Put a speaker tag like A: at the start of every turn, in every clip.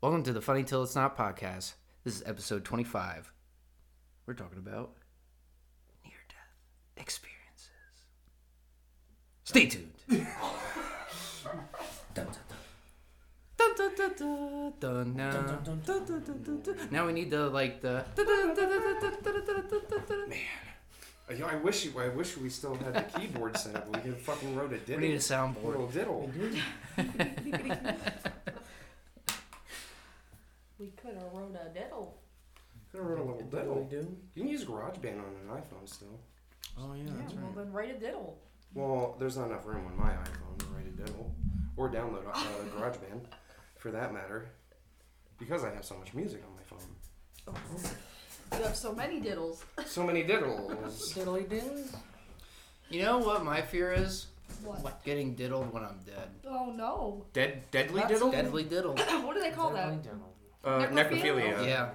A: Welcome to the Funny Till It's Not podcast. This is episode 25. We're talking about near death experiences. Stay tuned. Dun, dun, dun. Dun, dun, dun, dun, dun, now. Dun, dun, dun, dun, dun. Now we need the like the.
B: Uh, Yeah, I wish you, I wish we still had the keyboard set up. We could have fucking wrote a
A: We
B: diddle.
A: need a
B: a
A: soundboard.
B: little diddle.
C: We could have wrote a diddle.
B: Could have wrote a little
D: Diddle
B: diddle. You can use GarageBand on an iPhone still.
A: Oh yeah,
C: Yeah,
A: that's
C: well
A: right.
C: then write a diddle.
B: Well, there's not enough room on my iPhone to write a diddle, or download uh, GarageBand, for that matter, because I have so much music on my phone.
C: You have so many diddles.
B: So many diddles.
D: Diddly diddly.
A: You know what my fear is?
C: What?
A: Getting diddled when I'm dead.
C: Oh no.
B: Dead, deadly
D: That's
B: diddle.
A: Deadly diddled.
C: what do they call that?
B: Uh,
C: Necrophilia?
B: necrophilia.
A: Yeah.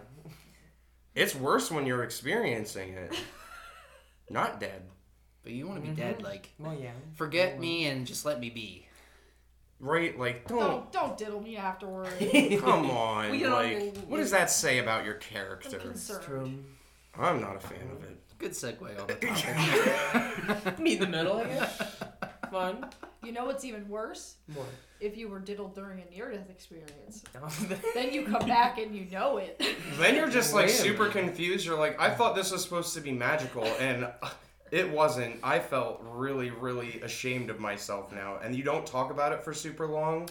B: It's worse when you're experiencing it. Not dead.
A: But you want to be dead, like
D: Well, yeah.
A: forget me and just let me be.
B: Right? Like, don't.
C: Don't don't diddle me afterwards.
B: Come on.
C: We don't-
B: like, what does that say about your
C: I'm
B: character?
C: concerned.
D: True.
B: I'm not a fan of it.
A: Good segue on the topic.
D: Meet in the middle, I guess. Fun.
C: You know what's even worse?
D: What?
C: If you were diddled during a near-death experience, then you come back and you know it.
B: Then you're just like
D: Wait
B: super confused. You're like, I thought this was supposed to be magical, and it wasn't. I felt really, really ashamed of myself now. And you don't talk about it for super long.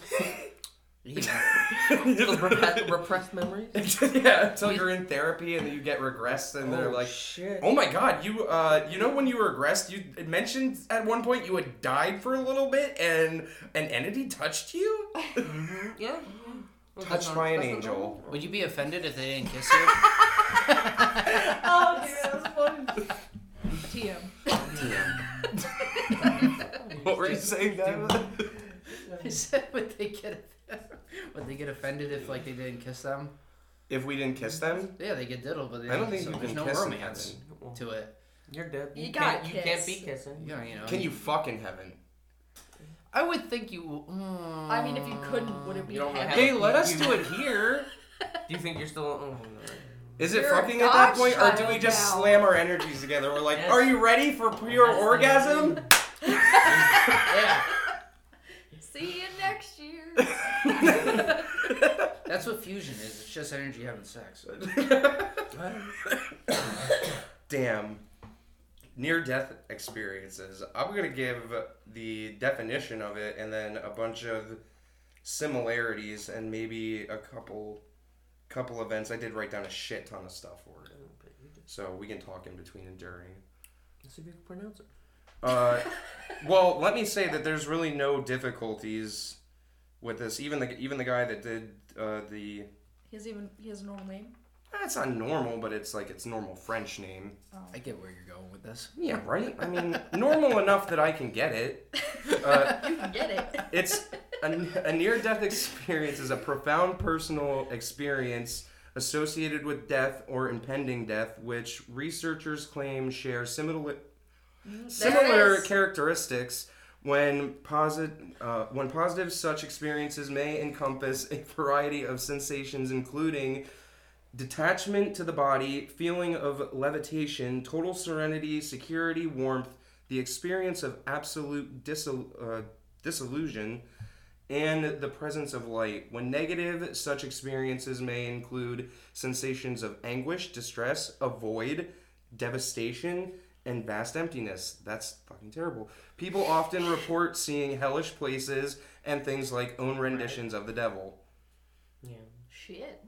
D: Those repressed, repressed memories.
B: yeah, until you're in therapy and you get regressed, and they're
D: oh,
B: like,
D: shit.
B: "Oh my god, you uh, you know when you regressed, you mentioned at one point you had died for a little bit, and an entity touched you."
D: Mm-hmm. Yeah. Well,
B: Touched by an angel.
A: Would you be offended if they didn't kiss you?
C: oh, dude, that was funny. TM.
B: what were you saying, Dad?
A: I said, would they get would they get offended if like they didn't kiss them?
B: If we didn't kiss them,
A: Yeah, they get diddled, but they
B: I don't think
A: so
B: you
A: there's
B: can
A: no
B: kiss in
A: romance
B: heaven.
A: to it.
D: You're dead.
C: You
D: You,
C: gotta
D: can't. You can't
C: kiss.
D: be kissing.
A: You know, you know.
B: Can you fuck in heaven?
A: I would think you. Mm,
C: I mean, if you couldn't, would it be
D: You don't
C: heaven?
D: have-
B: Hey, let us do it here.
D: Do you think you're still? Oh, no.
B: Is it
C: You're a
B: fucking at that point, or do we
C: child
B: just
C: now.
B: slam our energies together? We're like,
D: Yes.
B: are you ready for pure
D: Yes.
B: orgasm?
D: yeah.
C: See you next year.
A: That's what fusion is. It's just energy having sex.
B: Damn. Near death experiences. I'm going to give the definition of it and then a bunch of similarities and maybe a couple couple events. I did write down a shit ton of stuff for it. So we can talk in between and during.
D: Let's see if you can pronounce it.
B: Uh, well, let me say that there's really no difficulties with this. Even the even the guy that did uh, the
C: He has even he has a normal name.
B: that's not normal, but it's like its normal French name.
A: I get where you're going with this.
B: Yeah, right. I mean, normal enough that I can get it. Uh,
C: You can get it.
B: it's a, a near-death experience is a profound personal experience associated with death or impending death, which researchers claim share similar similar
C: is.
B: characteristics. When positive, uh, when positive, such experiences may encompass a variety of sensations, including detachment to the body, feeling of levitation, total serenity, security, warmth, the experience of absolute uh, disillusion, and the presence of light. When negative, such experiences may include sensations of anguish, distress, a void, devastation, and vast emptiness. That's fucking terrible. People often report seeing hellish places and things like own renditions of the devil.
D: Yeah.
C: Shit.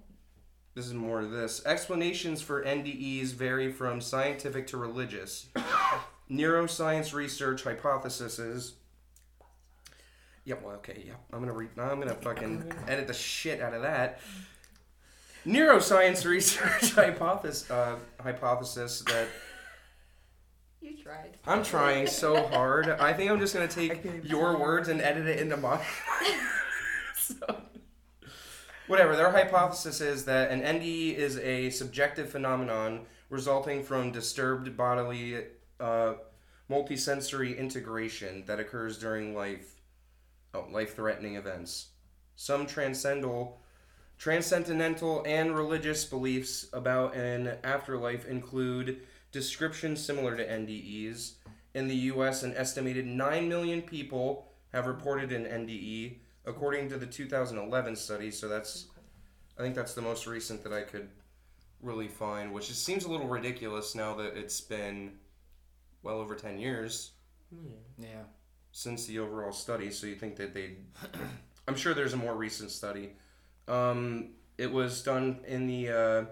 B: This is more of this. Explanations for NDEs vary from scientific to religious. Neuroscience research hypotheses. Yep. Well, okay. Yep. I'm gonna read. Now. I'm gonna fucking edit the shit out of that. Neuroscience research hypothesis uh, hypothesis that
C: You tried.
B: I'm trying so hard. I think I'm just gonna take your words and edit it into mine. so, whatever. Their hypothesis is that an NDE is a subjective phenomenon resulting from disturbed bodily uh, multisensory integration that occurs during life, oh, life-threatening events. Some transcendental Transcendental and religious beliefs about an afterlife include descriptions similar to NDEs. In the US, an estimated 9 million people have reported an NDE, according to the 2011 study. So that's, I think that's the most recent that I could really find, which just seems a little ridiculous now that it's been well over 10 years
A: Yeah.
B: since the overall study. So you think that they, I'm sure there's a more recent study. Um, it was done in the uh,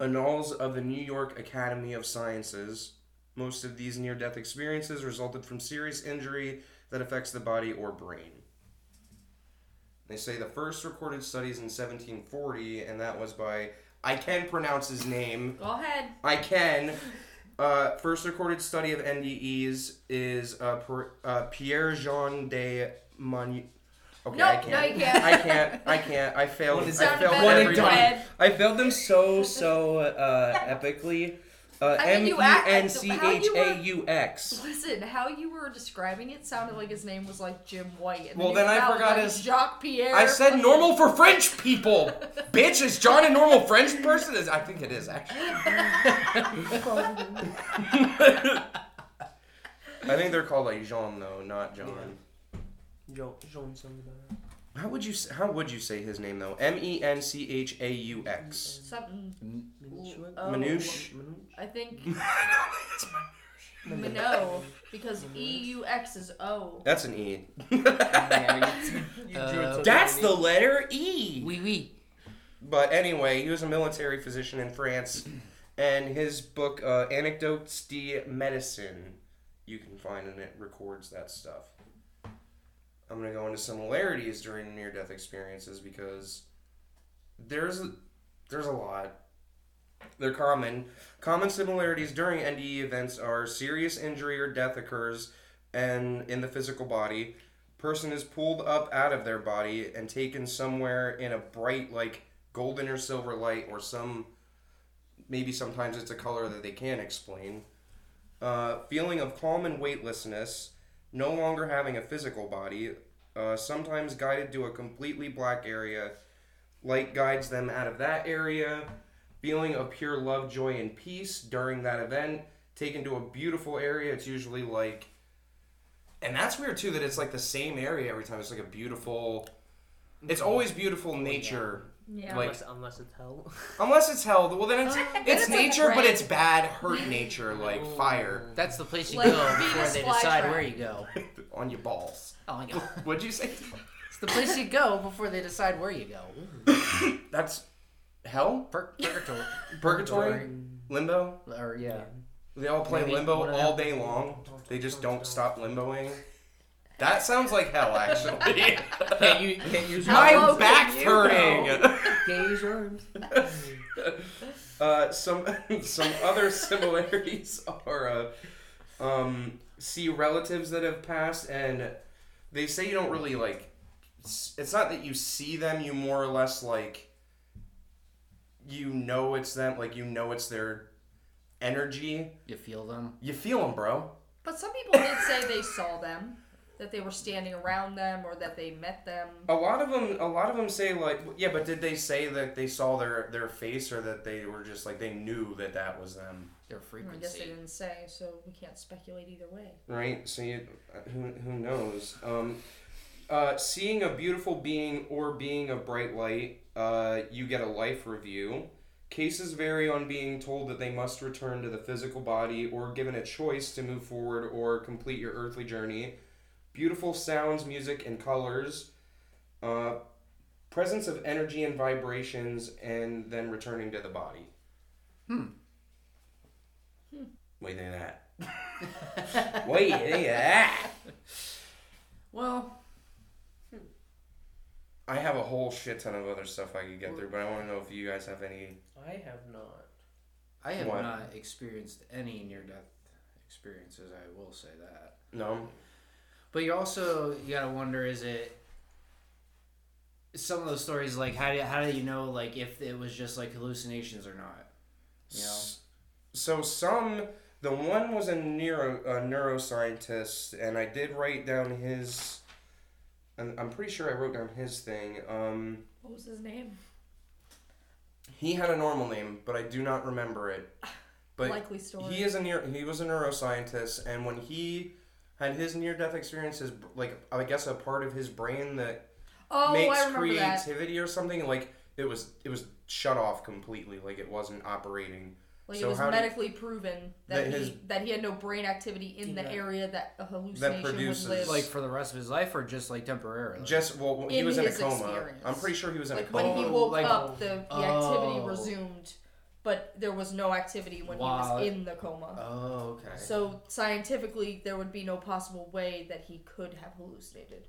B: Annals of the New York Academy of Sciences. Most of these near death experiences resulted from serious injury that affects the body or brain. They say the first recorded studies in 1740, and that was by, I can pronounce his name,
C: Go ahead.
B: I can. Uh, first recorded study of NDEs is uh, per, uh, Pierre Jean de. Okay,
C: Nope,
B: I can't.
C: you can't.
B: I can't. I can't. I failed. I failed
C: better
B: them
C: than
B: every
C: you
B: time.
C: did.
B: I failed them so so uh, epically. Uh,
C: I
B: M
C: mean,
B: E
C: you act-
B: N C
C: how
B: H
C: you were-
B: A U X.
C: Listen, how you were describing it sounded like his name was like Jim White. And
B: Well,
C: you
B: then I
C: came out
B: forgot
C: like
B: his-
C: Jacques Pierre.
B: I said
C: fucking-
B: normal for French people. Bitch, is John a normal French person? Is I think it is actually. I think they're called like Jean though, not John.
D: Joan, Joan something like
B: How would you s- how would you say his name though? M E N C H A U X.
C: Something.
D: that.
C: Oh,
B: Manouche.
C: I think Minot because E U X is O.
B: That's an E.
D: You, you drew it
A: Uh,
D: so
B: That's the letter E.
A: Wee wee.
B: But anyway, he was a military physician in France, and his book uh, Anecdotes de Medicine, you can find, and it records that stuff. I'm gonna go into similarities during near-death experiences because there's a, there's a lot. They're common. Common similarities during NDE events are serious injury or death occurs, and in the physical body, person is pulled up out of their body and taken somewhere in a bright like golden or silver light or some maybe sometimes it's a color that they can't explain uh, feeling of calm and weightlessness no longer having a physical body uh, sometimes guided to a completely black area. Light guides them out of that area. Feeling of pure love joy and peace during that event. Taken to a beautiful area it's usually like and that's weird too that it's like the same area every time. It's like a beautiful it's always beautiful nature
C: Yeah.
B: Like-
D: unless, unless it's hell.
B: unless it's hell well then it's
C: Then
B: it's,
C: it's like
B: nature but it's bad hurt nature like fire
A: That's the place you
C: Like
A: go before they
C: flytrap.
A: decide where you go.
B: on your balls
A: Oh my god.
B: what'd you say
A: It's the place you go before they decide where you go.
B: that's hell
A: Pur- purgatory.
B: purgatory limbo
A: Or yeah.
B: they all play
A: Maybe
B: limbo
A: one of
B: all
A: them.
B: day long they just don't stop limboing that sounds like hell actually
D: Can't you can't use your
C: How low
B: my
C: can
B: back's
C: you
B: hurting
D: Can't use arms.
B: Uh, some some other similarities are uh, um, see relatives that have passed, and they say you don't really like. It's not that you see them; you more or less like. You know it's them, like you know it's their energy.
A: You feel them.
B: You feel them, bro.
C: But some people did say they saw them, that they were standing around them, or that they met them.
B: A lot of them, a lot of them say like, yeah, but did they say that they saw their their face, or that they were just like they knew that that was them?
A: Their frequency.
C: I guess they didn't say, so we can't speculate either way.
B: right? So you, who who knows? Um, uh, seeing a beautiful being or being a bright light, uh, you get a life review. Cases vary on being told that they must return to the physical body or given a choice to move forward or complete your earthly journey. Beautiful sounds, music, and colors. Uh, presence of energy and vibrations, and then returning to the body.
A: Hmm.
B: What do you think of that? what do you think of that?
A: Well,
B: I have a whole shit ton of other stuff I could get through, but I want to know if you guys have any.
D: I have not.
A: I have
B: What?
A: not experienced any near death experiences, I will say that.
B: No.
A: But you also you gotta wonder is it some of those stories like how do how do you know like if it was just like hallucinations or not? You know?
B: So some, the one was a neuro a neuroscientist, and I did write down his and I'm pretty sure I wrote down his thing. Um,
C: What was his name?
B: he had a normal name, but I do not remember it. But
C: Likely story.
B: he is a near he was a neuroscientist, and when he had his near death experiences, like I guess a part of his brain that
C: oh,
B: makes
C: I remember that.
B: creativity or something, like it was it was shut off completely, like it wasn't operating.
C: Like
B: So
C: it was
B: how did-
C: medically proven
B: that
C: that, he
B: his-
C: that he had no brain activity in the area that a hallucination that
B: produces-
C: would live.
A: Like for the rest of his life, or just like temporarily?
B: Just well, he
C: In
B: was in a coma.
C: experience.
B: I'm pretty sure he was in a
C: like
B: coma.
C: when he woke
A: like-
C: up, the, the activity
A: Oh.
C: resumed, but there was no activity when
A: Wow.
C: he was in the coma.
A: Oh, okay.
C: So scientifically, there would be no possible way that he could have hallucinated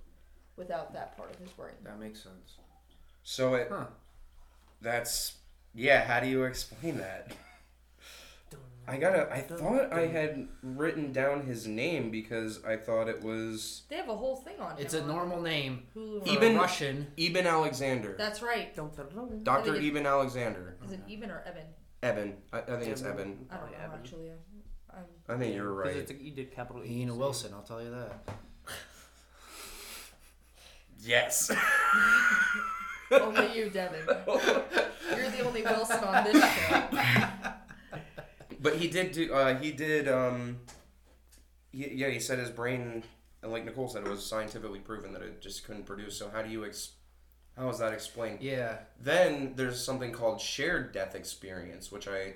C: without that part of his brain.
A: that makes sense.
B: So it
A: Huh.
B: that's yeah. How do you explain that? I gotta. I thought I had written down his name because I thought it was
C: They have a whole thing on
A: It's a
C: on
A: normal name
C: Hulu.
A: for
B: Even-
A: a Russian.
B: Eben Alexander.
C: That's right.
D: Dun, dun, dun.
B: Doctor
C: I think
B: Eben Alexander.
C: Is it Eben or Evan?
B: Eben. I, I think it's
D: Eben.
B: Eben.
C: I don't know
D: Evan.
C: actually. I'm,
B: I think you're
D: 'Cause
B: right.
D: it's a- you did capital E.
A: Ian
D: so-
A: Wilson, I'll tell you that.
B: Yes.
C: only you, Devin. You're the only Wilson on this show.
B: but he did do. Uh, he did. Um. He, yeah, he said his brain, and like Nicole said, it was scientifically proven that it just couldn't produce. So how do you ex? How is that explained?
A: Yeah.
B: Then there's something called shared death experience, which I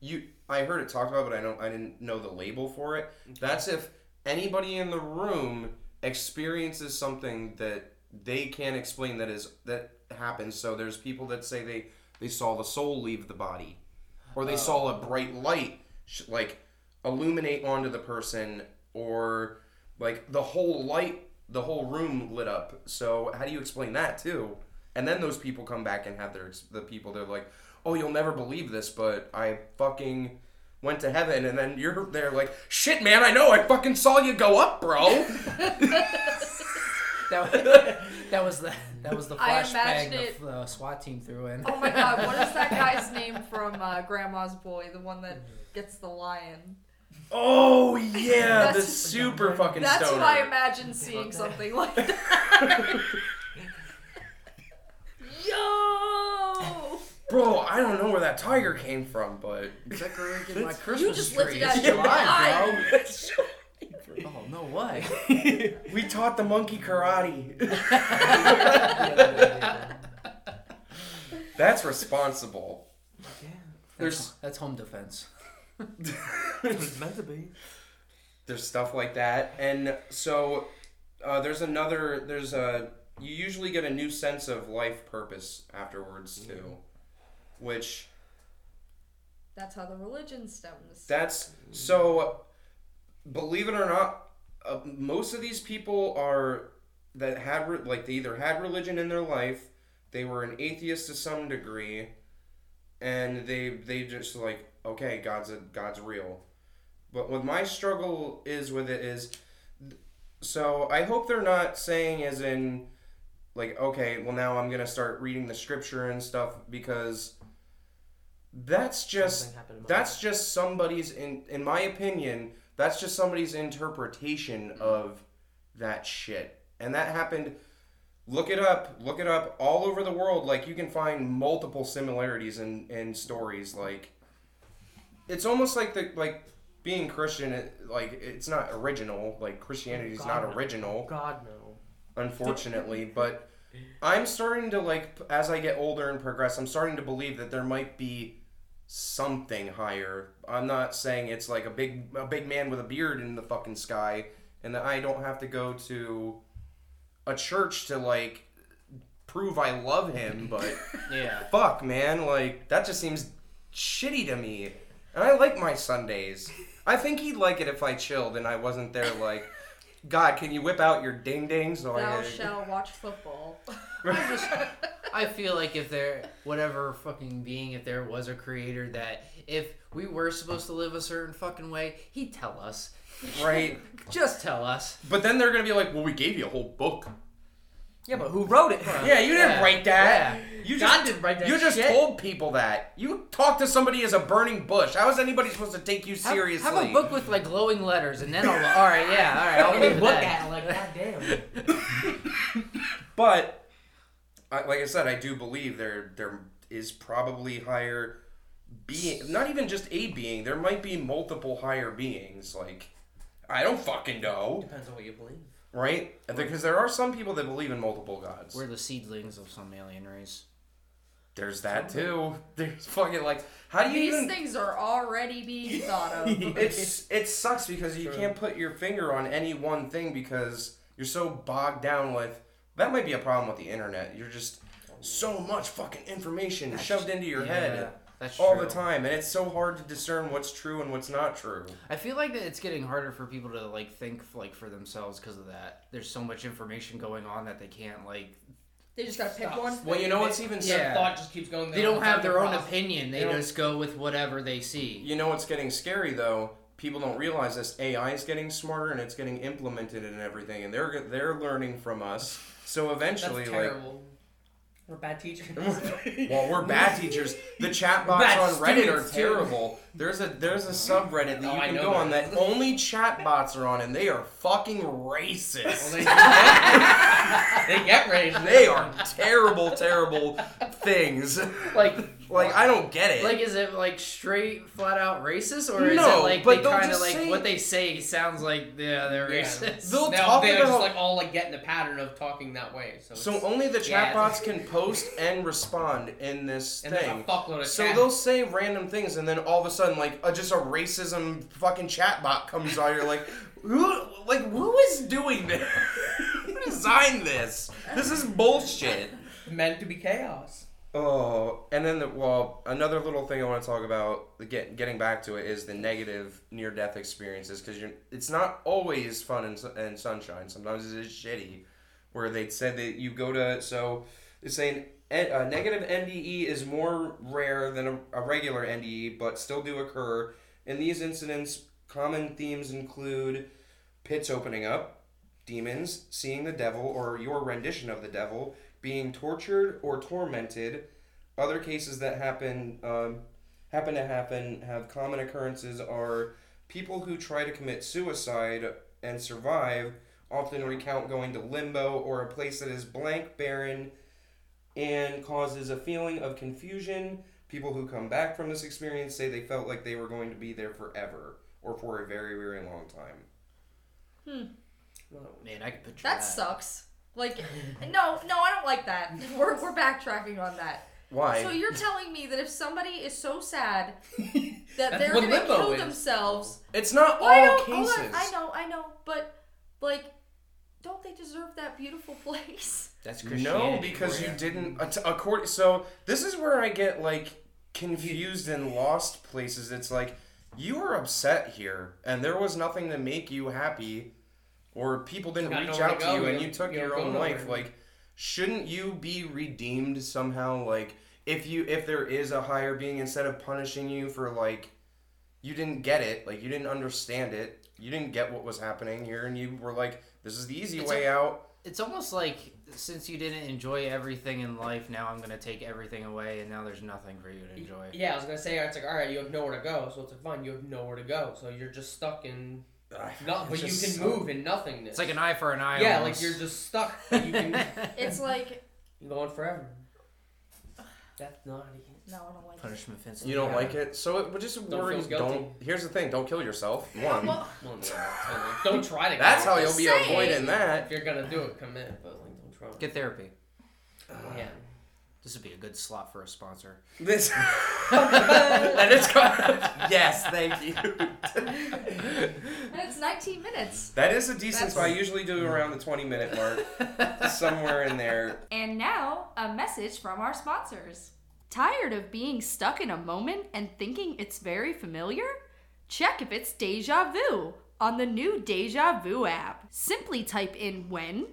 B: you I heard it talked about, but I don't I didn't know the label for it. That's if anybody in the room experiences something that they can't explain that is that happens. So there's people that say they they saw the soul leave the body, or they oh. saw a bright light sh- like illuminate onto the person, or like the whole light the whole room lit up. So how do you explain that too? And then those people come back and have their the people they're like, "Oh, you'll never believe this, but I fucking went to heaven." And then you're there like, "Shit, man, I know. I fucking saw you go up, bro."
A: That, that was the that was the flashbang
C: imagine
A: the uh, SWAT team threw in.
C: Oh my god, what is that guy's name from uh, Grandma's Boy? The one that gets the lion.
B: Oh yeah, the
C: That's-
B: super fucking
C: That's
B: stoner.
C: what I imagine seeing something like that. Yo!
B: Bro, I don't know where that tiger came from, but
A: Decorating my
C: You
A: Christmas
C: just
A: tree.
C: lifted out
A: It's
C: your
A: July,
C: eye.
A: bro. Oh no way.
B: we taught the monkey karate. That's responsible.
D: Yeah,
B: There's
A: That's home defense.
D: It's meant to be.
B: there's stuff like that and so uh, there's another there's a you usually get a new sense of life purpose afterwards too which
C: That's how the religion stems.
B: that's so believe it or not uh, most of these people are that had re- like they either had religion in their life they were an atheist to some degree and they they just like okay god's a god's real. But what my struggle is with it is so i hope they're not saying as in like okay well now i'm gonna start reading the scripture and stuff because that's just
D: Something happened in my
B: that's just somebody's in in my opinion that's just somebody's interpretation mm. of that shit. And that happened look it up look it up all over the world. Like you can find multiple similarities in in stories. Like it's almost like the like being christian it, like it's not original like christianity is
D: God,
B: not
D: no.
B: original
D: God no.
B: unfortunately but i'm starting to like as i get older and progress i'm starting to believe that there might be something higher i'm not saying it's like a big a big man with a beard in the fucking sky and that i don't have to go to a church to like prove i love him but
A: Yeah.
B: fuck man like that just seems shitty to me and i like my sundays i think he'd like it if i chilled and i wasn't there like god can you whip out your ding ding so
C: Thou
B: i
C: shall watch football.
A: I feel like if there, whatever fucking being, if there was a creator, that if we were supposed to live a certain fucking way, he'd tell us.
B: right
A: Just tell us.
B: But then they're gonna be like, "Well, we gave you a whole book."
D: Yeah, but who wrote it?
B: Yeah, you didn't
A: Yeah.
B: write that.
A: Yeah.
B: You
D: God didn't write that
B: You just
D: shit.
B: told people that. You talked to somebody as a burning bush. How is anybody supposed to take you seriously?
A: Have, a book with like glowing letters, and then I'll. all right, yeah, all right. I'll
D: look at it like, God damn.
B: But I, like I said, I do believe there there is probably higher being. Not even just a being. There might be multiple higher beings. Like I don't fucking know,
D: Depends on what you believe.
B: Right? Because there are some people that believe in multiple gods.
A: We're the seedlings of some alien race.
B: There's that too. There's fucking like how do you
C: These
B: even?
C: things are already being thought of.
B: It's it sucks because you can't put your finger on any one thing because you're so bogged down with. That might be a problem with the internet. You're just so much fucking information shoved into your
A: Yeah,
B: head
A: that's
B: all
A: true.
B: the time, and it's so hard to discern what's true and what's not true.
A: I feel like that it's getting harder for people to like think like for themselves because of that. There's so much information going on that they can't like.
C: They just gotta pick
D: Stop.
C: one.
B: Well, you know what's even
D: Their
A: Yeah.
D: thought just keeps going.
A: They don't have their own
D: process.
A: opinion. They
B: They
A: just go with whatever they see.
B: You know what's getting scary though? People don't realize this. AI is getting smarter and it's getting implemented in everything, and they're they're learning from us. So
D: That's
B: eventually, like,
D: terrible. We're bad teachers.
B: well, we're bad teachers. The chat bots
D: Bad
B: on Reddit are
D: students, too.
B: terrible. There's a there's a subreddit that
D: Oh,
B: you can
D: know
B: go on
D: that.
B: that only chat bots are on, and they are fucking
D: Well,
B: racist.
D: they, they get raised.
B: They are terrible, terrible things.
A: Like,
B: Like I don't get it.
A: like is it like straight, flat out racist, or is
B: No,
A: it like
B: but
A: they kind of like
B: say-
A: what they say sounds like yeah they're
D: Yeah.
A: racist.
B: They'll
D: They'll,
B: talk
D: they're
B: about-
D: just like all like get in the pattern of talking that way. So,
B: so only the
D: Yeah.
B: chatbots can post and respond in this
D: and there's a
B: thing.
D: fuckload of
B: So
D: chat.
B: they'll say random things, and then all of a sudden, like uh, just a racism fucking chatbot comes out. You're like, who? Like who is doing this? who designed this? This is bullshit.
D: meant to be chaos.
B: Oh, and then the, well, another little thing I want to talk about, get, getting back to it, is the negative near-death experiences because you're it's not always fun and, and sunshine. Sometimes it is shitty. Where they said that you go to so they're saying a uh, negative NDE is more rare than a, a regular NDE, but still do occur. In these incidents, common themes include pits opening up, demons, seeing the devil or your rendition of the devil, being tortured or tormented. Other cases that happen um, happen to happen have common occurrences are people who try to commit suicide and survive often recount going to limbo or a place that is blank, barren, and causes a feeling of confusion. People who come back from this experience say they felt like they were going to be there forever or for a very, very long time. Hmm.
A: Man, I could picture
C: That
A: that.
C: sucks. Like, no, no, I don't like that. We're, we're backtracking on that.
B: Why?
C: So you're telling me that if somebody is so sad that they're
D: what
C: gonna
D: limbo
C: kill
D: is.
C: themselves,
B: it's not
C: why
B: all
C: don't?
B: cases.
C: Hold on, I know, I know, but like, don't they deserve that beautiful place?
A: That's
B: No, because
A: for
B: you
A: ya.
B: didn't. ac- According, so this is where I get like confused and lost places. It's like you were upset here, and there was nothing to make you happy, or people didn't reach out
D: to
B: to
D: go,
B: you, and
D: you-
B: you took
D: you
B: your own life.
D: nowhere.
B: Like, shouldn't you be redeemed somehow? Like, if you if there is a higher being, instead of punishing you for like you didn't get it, like you didn't understand it, you didn't get what was happening here, and you were like, this is the easy
A: It's
B: way
A: a-
B: out.
A: It's almost like since you didn't enjoy everything in life, now I'm gonna take everything away, and now there's nothing for you to enjoy.
D: Yeah, I was gonna say it's like all right, you have nowhere to go, so it's like fine, you have nowhere to go, so you're just stuck in not, but you can
B: so-
D: move in nothingness.
A: It's like an eye for an eye.
D: yeah,
A: almost.
D: like you're just stuck. But you can
C: It's like,
D: you go on forever. That's not
C: no, I don't like it.
A: punishment fence.
B: You don't like it, so it would just
D: Don't
B: worries. Don't. Here's the thing: don't kill yourself. One.
C: Well,
D: Well, no, don't try to.
B: That's how you'll be
C: Just saying.
B: avoiding that.
D: If you're gonna do it, commit, but like don't try.
A: Get therapy.
D: yeah.
A: This would be a good slot for a sponsor.
B: This. and it's. Yes, thank you.
C: and it's 19 minutes.
B: That is a decent
C: That's-
B: spot. I usually do around the 20 minute mark, somewhere in there.
E: And now, a message from our sponsors. Tired of being stuck in a moment and thinking it's very familiar? Check if it's deja vu on the new Deja Vu app. Simply type in when,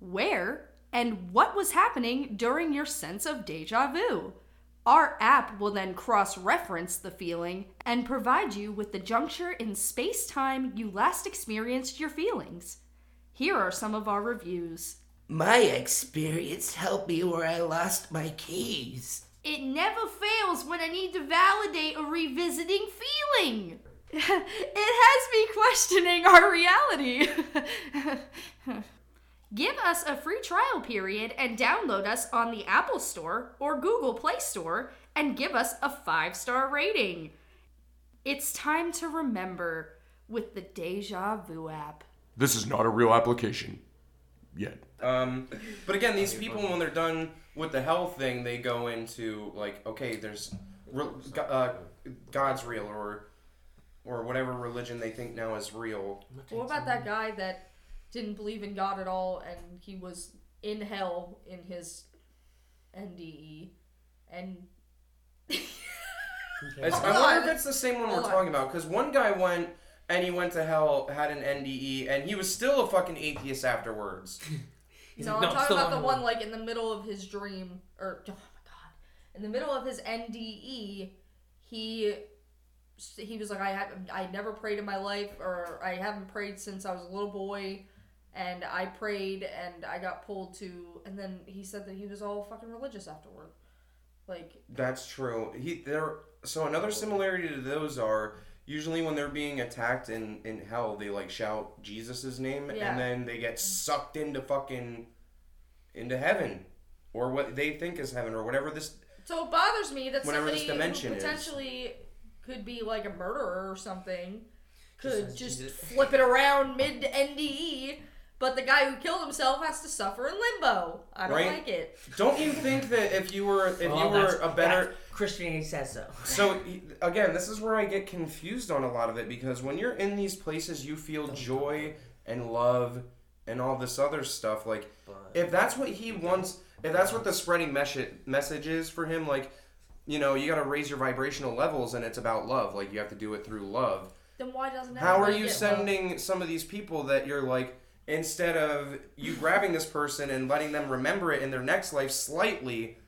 E: where, and what was happening during your sense of deja vu. Our app will then cross reference the feeling and provide you with the juncture in space time you last experienced your feelings. Here are some of our reviews.
F: My experience helped me where I lost my keys.
E: It never fails when I need to validate a revisiting feeling. it has me questioning our reality. Give us a free trial period and download us on the Apple Store or Google Play Store and give us a five star rating. It's time to remember with the Deja Vu app.
G: This is not a real application. Yet.
B: Um, but again, these people when they're done with the hell thing, they go into like, okay, there's re- uh, God's real or or whatever religion they think now is real.
C: What about that guy that didn't believe in God at all and he was in hell in his NDE and
B: It's, I wonder if it's the same one we're talking about because one guy went and he went to hell, had an NDE, and he was still a fucking atheist afterwards.
C: no,
D: like,
C: I'm talking about the one like in the middle of his dream or oh my god, in the middle of his NDE, he he was like I have I never prayed in my life or I haven't prayed since I was a little boy. And I prayed, and I got pulled to, and then he said that he was all fucking religious afterward. Like,
B: That's true. He there. So another similarity to those are usually when they're being attacked in in hell, they like shout Jesus' name,
C: Yeah.
B: and then they get sucked into fucking into heaven, or what they think is heaven, or whatever this.
C: So it bothers me that
B: Whatever
C: somebody
B: this dimension
C: who
B: is.
C: potentially could be like a murderer or something could
D: says
C: just flip it around mid NDE, but the guy who killed himself has to suffer in limbo. I don't
B: Right.
C: like it.
B: Don't you think that if you were if
D: Well,
B: you were a better
D: that's- Christianity says so.
B: So again, this is where I get confused on a lot of it because when you're in these places, you feel joy and love and all this other stuff. Like, if that's what he wants, if that's what the spreading mes- message is for him, like, you know, you got to raise your vibrational levels, and it's about love. Like, you have to do it through love.
C: Then why doesn't
B: How are you
C: get
B: sending some of these people that you're like? Instead of you grabbing this person and letting them remember it in their next life slightly,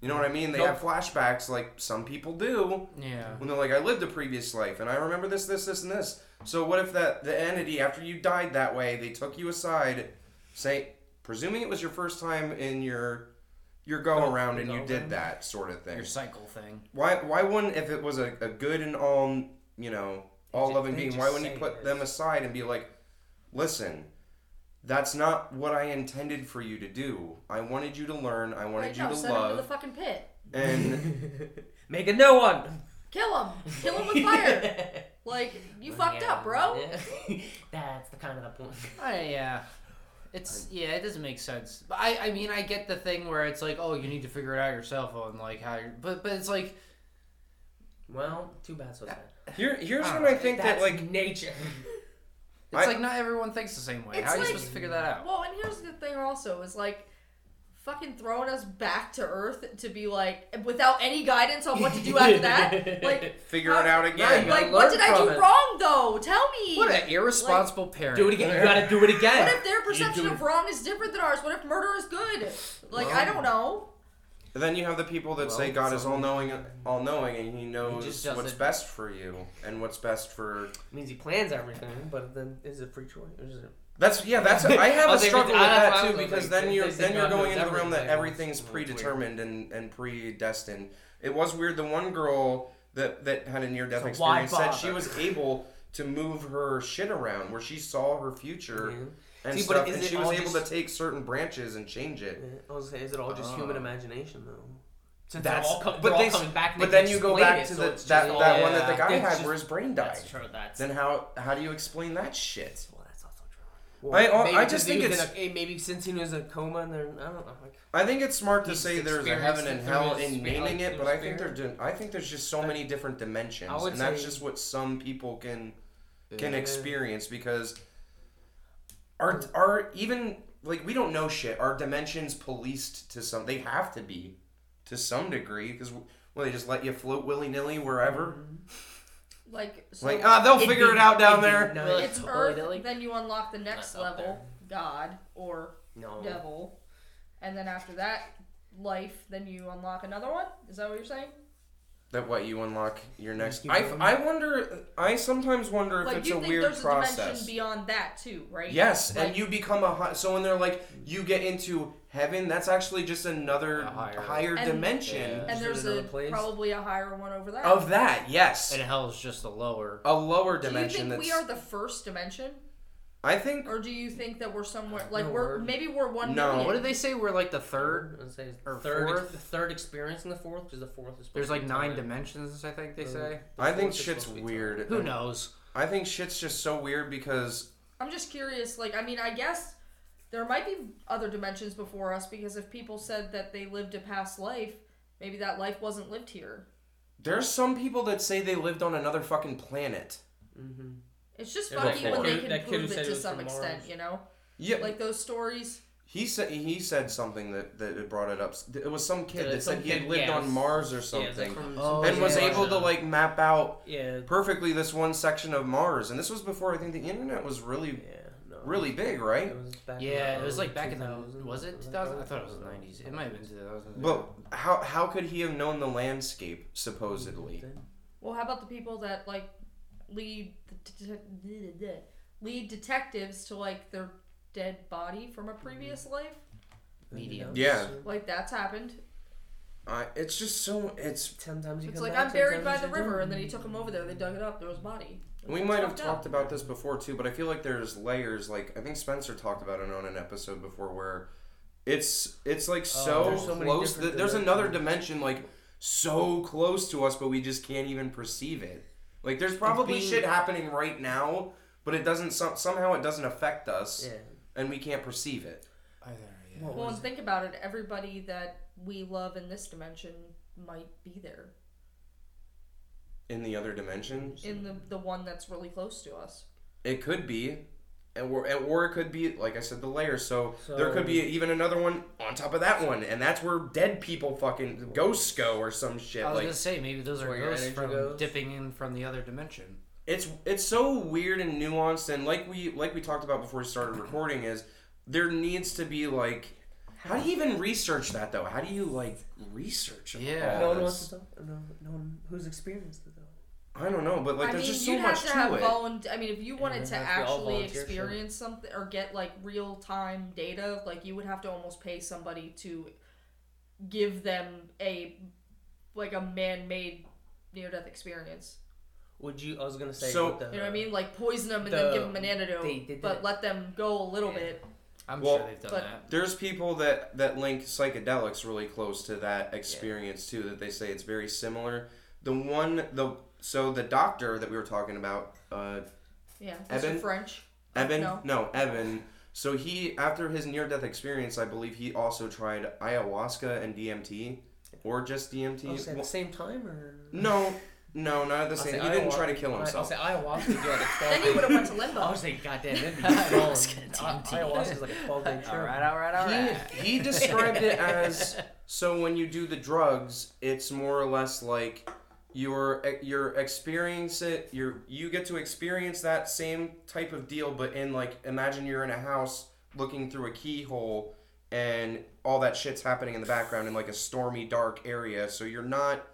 B: you know what I mean? They
D: Nope.
B: have flashbacks like some people do
A: Yeah.
B: when they're like, I lived a previous life and I remember this, this, this, and this. So what if that the entity after you died that way, they took you aside, say, presuming it was your first time in your your go around and you did that sort of thing.
A: Your cycle thing.
B: Why why wouldn't if it was a, a good and all you know all loving being? Why wouldn't you put them aside and be like, listen. That's not what I intended for you to do. I wanted you to learn. I wanted
C: Right,
B: you
C: no,
B: to
C: send him to the fucking pit.
B: And
D: Make a no one.
C: Kill him. Kill him with fire. like you fucked
D: Yeah,
C: up, bro.
D: yeah. That's the kind of the point.
A: I, yeah. It's yeah, it doesn't make sense. But I I mean I get the thing where it's like, oh, you need to figure it out yourself on like how you're but but it's like
D: Well, too bad so sad.
B: here here's
A: I
B: when I think
D: That's
B: that like
D: nature.
A: It's
B: I-
A: like not everyone thinks the same way. How are you
C: like-
A: supposed to figure that out?
C: Well, and here's the thing also is like fucking throwing us back to earth to be like without any guidance on what to do after that. Like
B: figure
C: how-
B: it out again.
D: you
C: Like what did I do
D: it.
C: wrong though? Tell me.
A: What an irresponsible parent.
D: do it again. You gotta do it again.
C: What if their perception of wrong is different than ours? What if murder is good? Like I don't know.
B: And then you have the people that say God is all knowing, all knowing, and He knows
A: just does
B: what's
A: it.
B: best for you and what's best for.
D: means he plans everything, but then is it free choice? Or is it?
B: That's yeah. That's I have a
D: was
B: struggle with
D: I- that's
B: that too because then you're then you're going into the realm that everything's predetermined and and predestined. It was weird. The one girl that that had a near death
D: So
B: experience said she was able to move her shit around where she saw her future
D: Yeah.
B: And
D: See,
B: stuff,
D: is
B: and she was able
D: just-
B: to take certain branches and change it.
D: I was gonna say, is it all just human
A: Oh.
D: imagination though? Since
B: That's
D: they're all, com-
B: but
D: they're all
B: they,
D: coming back.
B: but then you go back
D: it,
B: to
D: so
B: the
D: it's
B: that,
D: just
B: that
D: all-
B: one that the guy
D: It's
B: had
D: just-
B: where his brain died.
D: That's true. That's
B: Then how how do you explain that shit?
D: well, that's also true.
B: I- I-
D: maybe
B: I just think it's-
D: a, maybe since he was in a coma and they're I don't know. Like,
B: I think it's smart to say there's a heaven and hell in naming it, but I think there's
D: spirit.
B: ju- I think there's just so many different dimensions, and that's just what some people can can experience because our our even like we don't know shit. Our dimensions policed to some. They have to be to some degree because well they just let you float willy nilly wherever.
C: Like so
B: Like ah they'll figure
D: be-
B: it out down
D: it'd be
B: there.
D: nice.
C: it's
D: Willy
C: Earth,
D: nilly?
C: then you unlock the next
D: That's up
C: level, God or
D: No.
B: Devil, and then after that life. Then you unlock another one. Is that what you unlock your next.
D: keep
B: I. I wonder. I sometimes wonder if
C: Like
B: it's
C: you
B: a
C: think
B: weird
C: there's a
B: process.
C: dimension beyond that too, right?
B: Yes,
C: Like,
B: and you become a high, so when they're like you get into heaven, that's actually just another
A: A higher-
B: higher,
C: And-
B: dimension
A: Yeah.
C: and
D: Is
C: there's a
D: place?
C: probably a higher one over that.
B: of that. Yes,
A: And hell's just a lower.
B: a lower dimension.
C: do you
B: dimension.
C: think we are the first dimension,
B: I think
C: or do you think that we're somewhere like
D: No,
C: we're
D: we're-
C: maybe we're one
B: No.
C: million?
A: What did they say? We're like the third.
D: I'd say
A: or
D: third,
A: fourth?
D: the third experience in the fourth because the fourth is. supposed
A: There's
D: to
A: like
D: be
A: nine
D: time.
A: dimensions. I think they
D: Uh,
A: say.
B: I think shit's
D: supposed to be
B: weird.
A: Who knows?
B: I think shit's just so weird because
C: I'm just curious. Like, I mean, I guess there might be other dimensions before us because if people said that they lived a past life, maybe that life wasn't lived here.
B: there's some people that say they lived on another fucking planet.
D: Mm-hmm.
C: It's just
D: Yeah,
C: funny
B: that
C: when they
B: kid-
C: can
D: that kid who
C: prove
D: said
C: it
D: he
C: to
D: was
C: some
D: from
C: extent, you know?
B: Yeah,
C: Like those stories.
B: he said he said something that that it brought it up. It was some kid
D: Yeah,
B: that
D: some
B: said he had
D: kid-
B: lived
D: yeah,
B: on Mars or
D: Yeah, it's
B: something,
D: like from
A: Oh,
B: and
D: some
B: was
A: yeah.
B: able to like map out
D: Yeah.
B: perfectly this one section of Mars. And this was before I think the internet was really
D: Yeah. No.
B: really big, right?
D: It was back in
A: Yeah,
D: the
A: it was like back in the.
D: 2000s.
A: Was it 2000? I thought it was the 90s. It might have been 2000.
B: But how how could he have known the landscape supposedly?
C: Well, how about the people that like lead lead detectives to like their dead body from a previous mm-hmm. life?
A: Medium.
B: Yeah.
C: Like that's happened.
B: I it's just so it's
D: Sometimes you
C: It's
D: come
C: like
D: back,
C: I'm buried by the river,
D: don't.
C: and then he took him over there. They dug it up. There was a body.
B: We might have
C: fucked up.
B: talked about this before too, but I feel like there's layers. Like I think Spencer talked about it on an episode before, where it's it's like oh, so,
D: there's so
B: close.
D: different
B: That there's another dimension like so close to us, but we just can't even perceive it. Like there's probably
D: being-
B: shit happening right now, but it doesn't some, somehow it doesn't affect us,
D: Yeah.
B: and we can't perceive it.
A: Either, yeah.
C: Well,
D: was
C: and think about it. Everybody that we love in this dimension might be there
B: In the other dimension,
C: in the the one that's really close to us.
B: it could be. And or, or it could be, like I said, the layers. So, there could be even another one on top of that one, and that's where dead people fucking ghosts go or some shit.
A: I was
B: Like
A: gonna say maybe those are ghosts from
D: goes?
A: dipping in from the other dimension.
B: it's it's so weird and nuanced, and like we like we talked about before we started recording, is there needs to be like, how do you even research that though? How do you like research?
A: Yeah.
D: No one
B: this?
D: wants to talk. No, no one who's experienced it though.
B: I don't know, but like
C: I
B: there's
C: mean,
B: just so
C: you'd
B: much
C: have to
B: to
C: have
B: it.
C: volun- I mean, if you wanted
D: it'd
C: to
D: have to be all
C: actually
D: volunteer shit.
C: experience something or get like real time data, like you would have to almost pay somebody to give them a like a man made near death experience.
D: Would you? I was gonna say.
B: So-
D: the,
C: You know what I mean? Like poison them and
D: the-
C: then give them an antidote,
D: they did
C: but
D: that.
C: let them go a little
D: Yeah.
C: bit.
A: I'm
B: Well,
A: sure they've done
C: but-
A: that.
B: There's people that that link psychedelics really close to that experience too. That they say it's very similar. The one the so the doctor that we were talking about, uh,
C: Yeah,
B: Evan?
C: Mr. French.
B: Evan.
C: No.
B: No, Evan. So he after his near death experience, I believe he also tried ayahuasca and DMT, or just DMT.
D: I'll say at
B: Well,
D: the same time or.
B: no, no, not at the
D: I'll
B: same.
D: say
B: He didn't try to
D: ayahuasca-
B: kill
D: I- I'll
B: himself.
D: say ayahuasca is like a 12
C: Then he would have went to limbo.
D: I was like, goddamn, that'd be
A: Ayahuasca
D: fun.
A: and
D: Ay-
A: DMT.
D: Ayahuasca is like a 12 day trip.
A: All right, all right, all
B: he,
A: right. Out.
B: He described it as so when you do the drugs it's more or less like you're you're experience it you're you get to experience that same type of deal but in like imagine you're in a house looking through a keyhole and all that shit's happening in the background in like a stormy dark area so you're not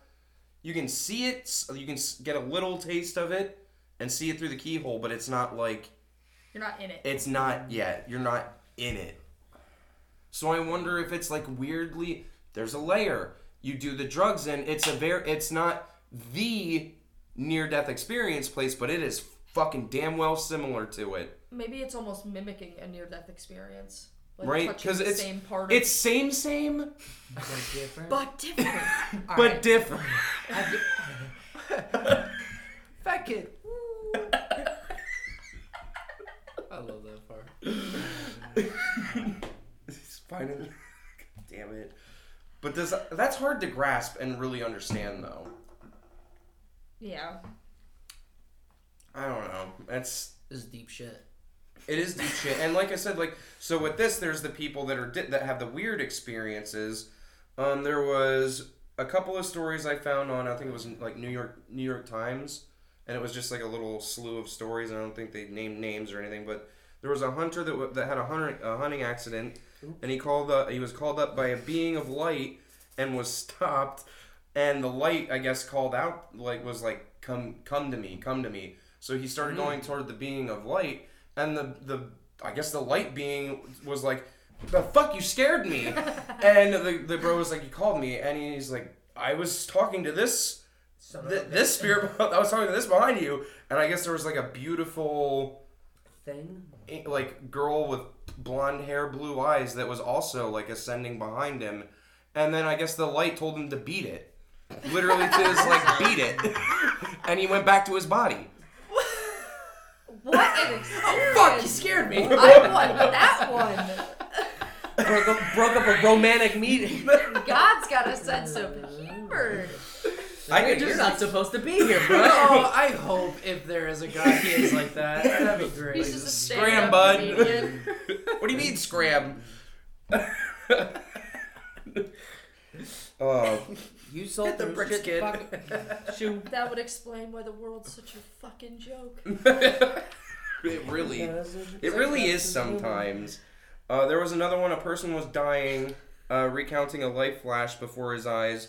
B: you can see it you can get a little taste of it and see it through the keyhole but it's not like
C: You're not in it.
B: it's not yet. You're not in it. So I wonder if it's like weirdly there's a layer. You do the drugs in, it's a very it's not the near death experience place, but it is fucking damn well similar to it.
C: Maybe it's almost mimicking a near death experience. Like
B: Right?
C: touching
B: Because
C: the
B: it's
C: same part of
B: it's same same
C: but different.
B: but different.
A: Fat kid. I love that part.
B: It's fine. Damn it. But does that's hard to grasp and really understand though.
C: Yeah.
B: I don't know. That's
A: This is deep shit.
B: It is deep shit, and like I said, like so with this, there's the people that are di- that have the weird experiences. Um, there was a couple of stories I found on I think it was like New York New York Times, and it was just like a little slew of stories. I don't think they named names or anything, but there was a hunter that w- that had a hunter a hunting accident, and he called uh, he was called up by a being of light and was stopped. And the light, I guess, called out like was like come come to me, come to me. So he started going toward the being of light, and the the I guess the light being was like, the fuck you scared me, and the the bro was like, he called me, and he's like, I was talking to this th- this spirit, I was talking to this behind you, and I guess there was like a beautiful
D: Thing.
B: like girl with blonde hair, blue eyes that was also like ascending behind him, and then I guess the light told him to beat it, literally to his like beat it, and he went back to his body.
C: What an experience!
D: Fuck, you scared me.
C: I won that one.
D: broke, up, broke up a romantic meeting.
C: God's got a sense of humor.
B: I could
D: You're
B: just
D: not supposed to be here, bro.
A: Oh, I hope if there is a God, he is like that. That'd be great.
C: He's just a
B: Scram, bud.
C: comedian.
B: what do you mean scram? Oh,
A: You sold
D: the
A: the
D: bricks,
A: bricks, kid.
D: fuck. Shoot.
C: That would explain why the world's such a fucking joke.
B: it really, it really is sometimes. Uh, there was another one. A person was dying, uh, recounting a life flash before his eyes,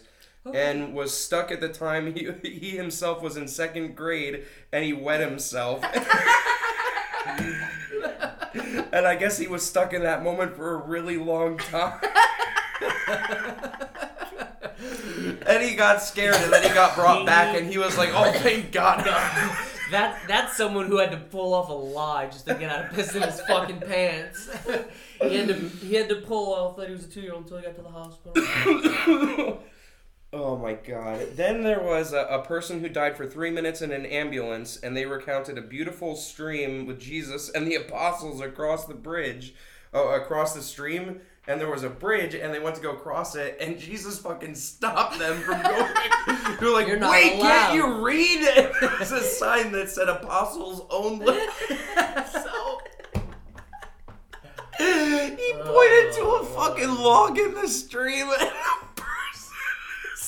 B: and was stuck at the time. He he himself was in second grade, and he wet himself. and I guess he was stuck in that moment for a really long time. And he got scared, and then he got brought back, and he was like, "Oh, thank God!"
D: That that's someone who had to pull off a lie just to get out of piss in his fucking pants. he had to he had to pull off that he was a two year old until he got to the hospital.
B: Oh my god. Then there was a, a person who died for three minutes in an ambulance, and they recounted a beautiful stream with Jesus and the apostles across the bridge, uh, across the stream. And there was a bridge, and they went to go cross it, and Jesus fucking stopped them from going. They're like, "Wait,
D: allowed."
B: can't you read?" it? There's a sign that said "Apostles only." so he pointed to a fucking oh. log in the stream, and a person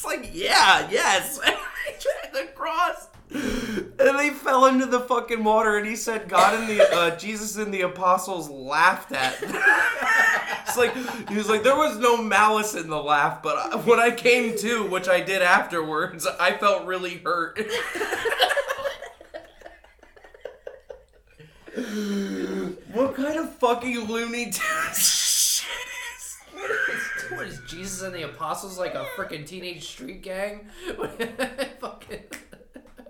B: it's like, yeah, yes. And they tried to cross. And they fell into the fucking water, and he said, God and the uh, Jesus and the apostles laughed at. them." it's like he was like, there was no malice in the laugh, but I, when I came to, which I did afterwards, I felt really hurt. what kind of fucking loony Tunes?
A: What is Jesus and the Apostles like a freaking teenage street gang? Fucking.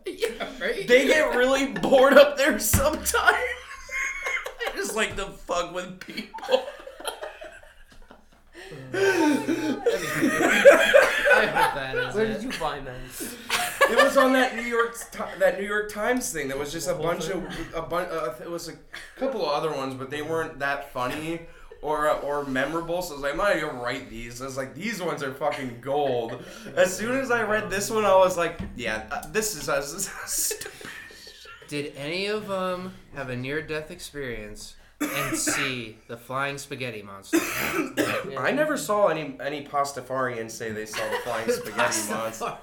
A: yeah, right?
B: They get really bored up there sometimes. they just like to fuck with people.
A: I hope that is
D: Where
A: it.
D: did you find that?
B: It was on that New York Ti- that New York Times thing. That was just a bunch of a bunch. Uh, it was a couple of other ones, but they weren't that funny or or memorable. So I was like, I'm not gonna write these. I was like, these ones are fucking gold. As soon as I read this one, I was like, yeah, uh, this is us.
A: Did any of them have a near death experience and see the flying spaghetti monster?
B: I never saw any any pastafarians say they saw the flying spaghetti monster.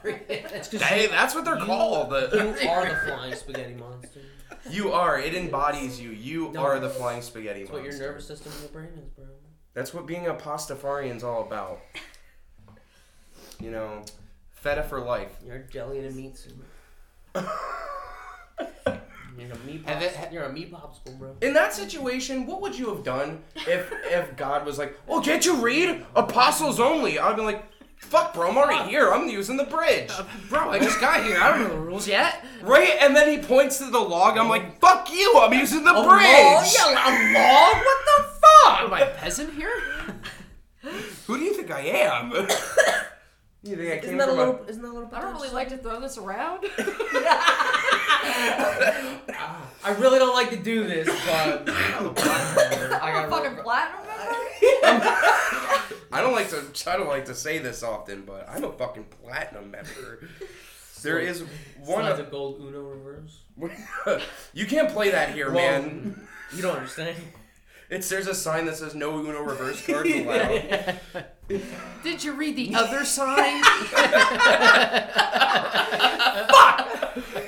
B: Hey, that's what they're called.
D: You are the flying spaghetti monster.
B: You are. It embodies you. You
D: No.
B: are the flying spaghetti monster.
D: That's what your
B: monster.
D: nervous system and your brain is, bro.
B: That's what being a pastafarian's all about. You know, feta for life.
D: You're jelly in a meat suit. You're a meat pops-
A: it-
D: You're a meat popsicle, bro.
B: In that situation, what would you have done if if God was like, "Oh, can't you read? Apostles only." I'd be like, "Fuck, bro, I'm already here. I'm using the bridge."
A: Uh, bro, I just got here. I don't know the rules yet.
B: Right? And then he points to the log. I'm like, "Fuck you! I'm using the
D: A
B: bridge."
D: log? Yeah, a log? What the fuck?
A: Am I a peasant here?
B: Who do you think I am? you think I came
D: Isn't that a
B: from
D: little? Isn't that a little?
C: I don't really like to throw this around.
D: Ah, I really don't like to do this, but I got a
C: fucking platinum member?
B: I don't like to. I don't like to say this often, but I'm a fucking platinum member. There is one. Of,
D: the gold Uno reverse.
B: you can't play that here, man.
D: You don't understand.
B: It's there's a sign that says no Uno reverse cards allowed.
A: Did you read the other sign? Fuck!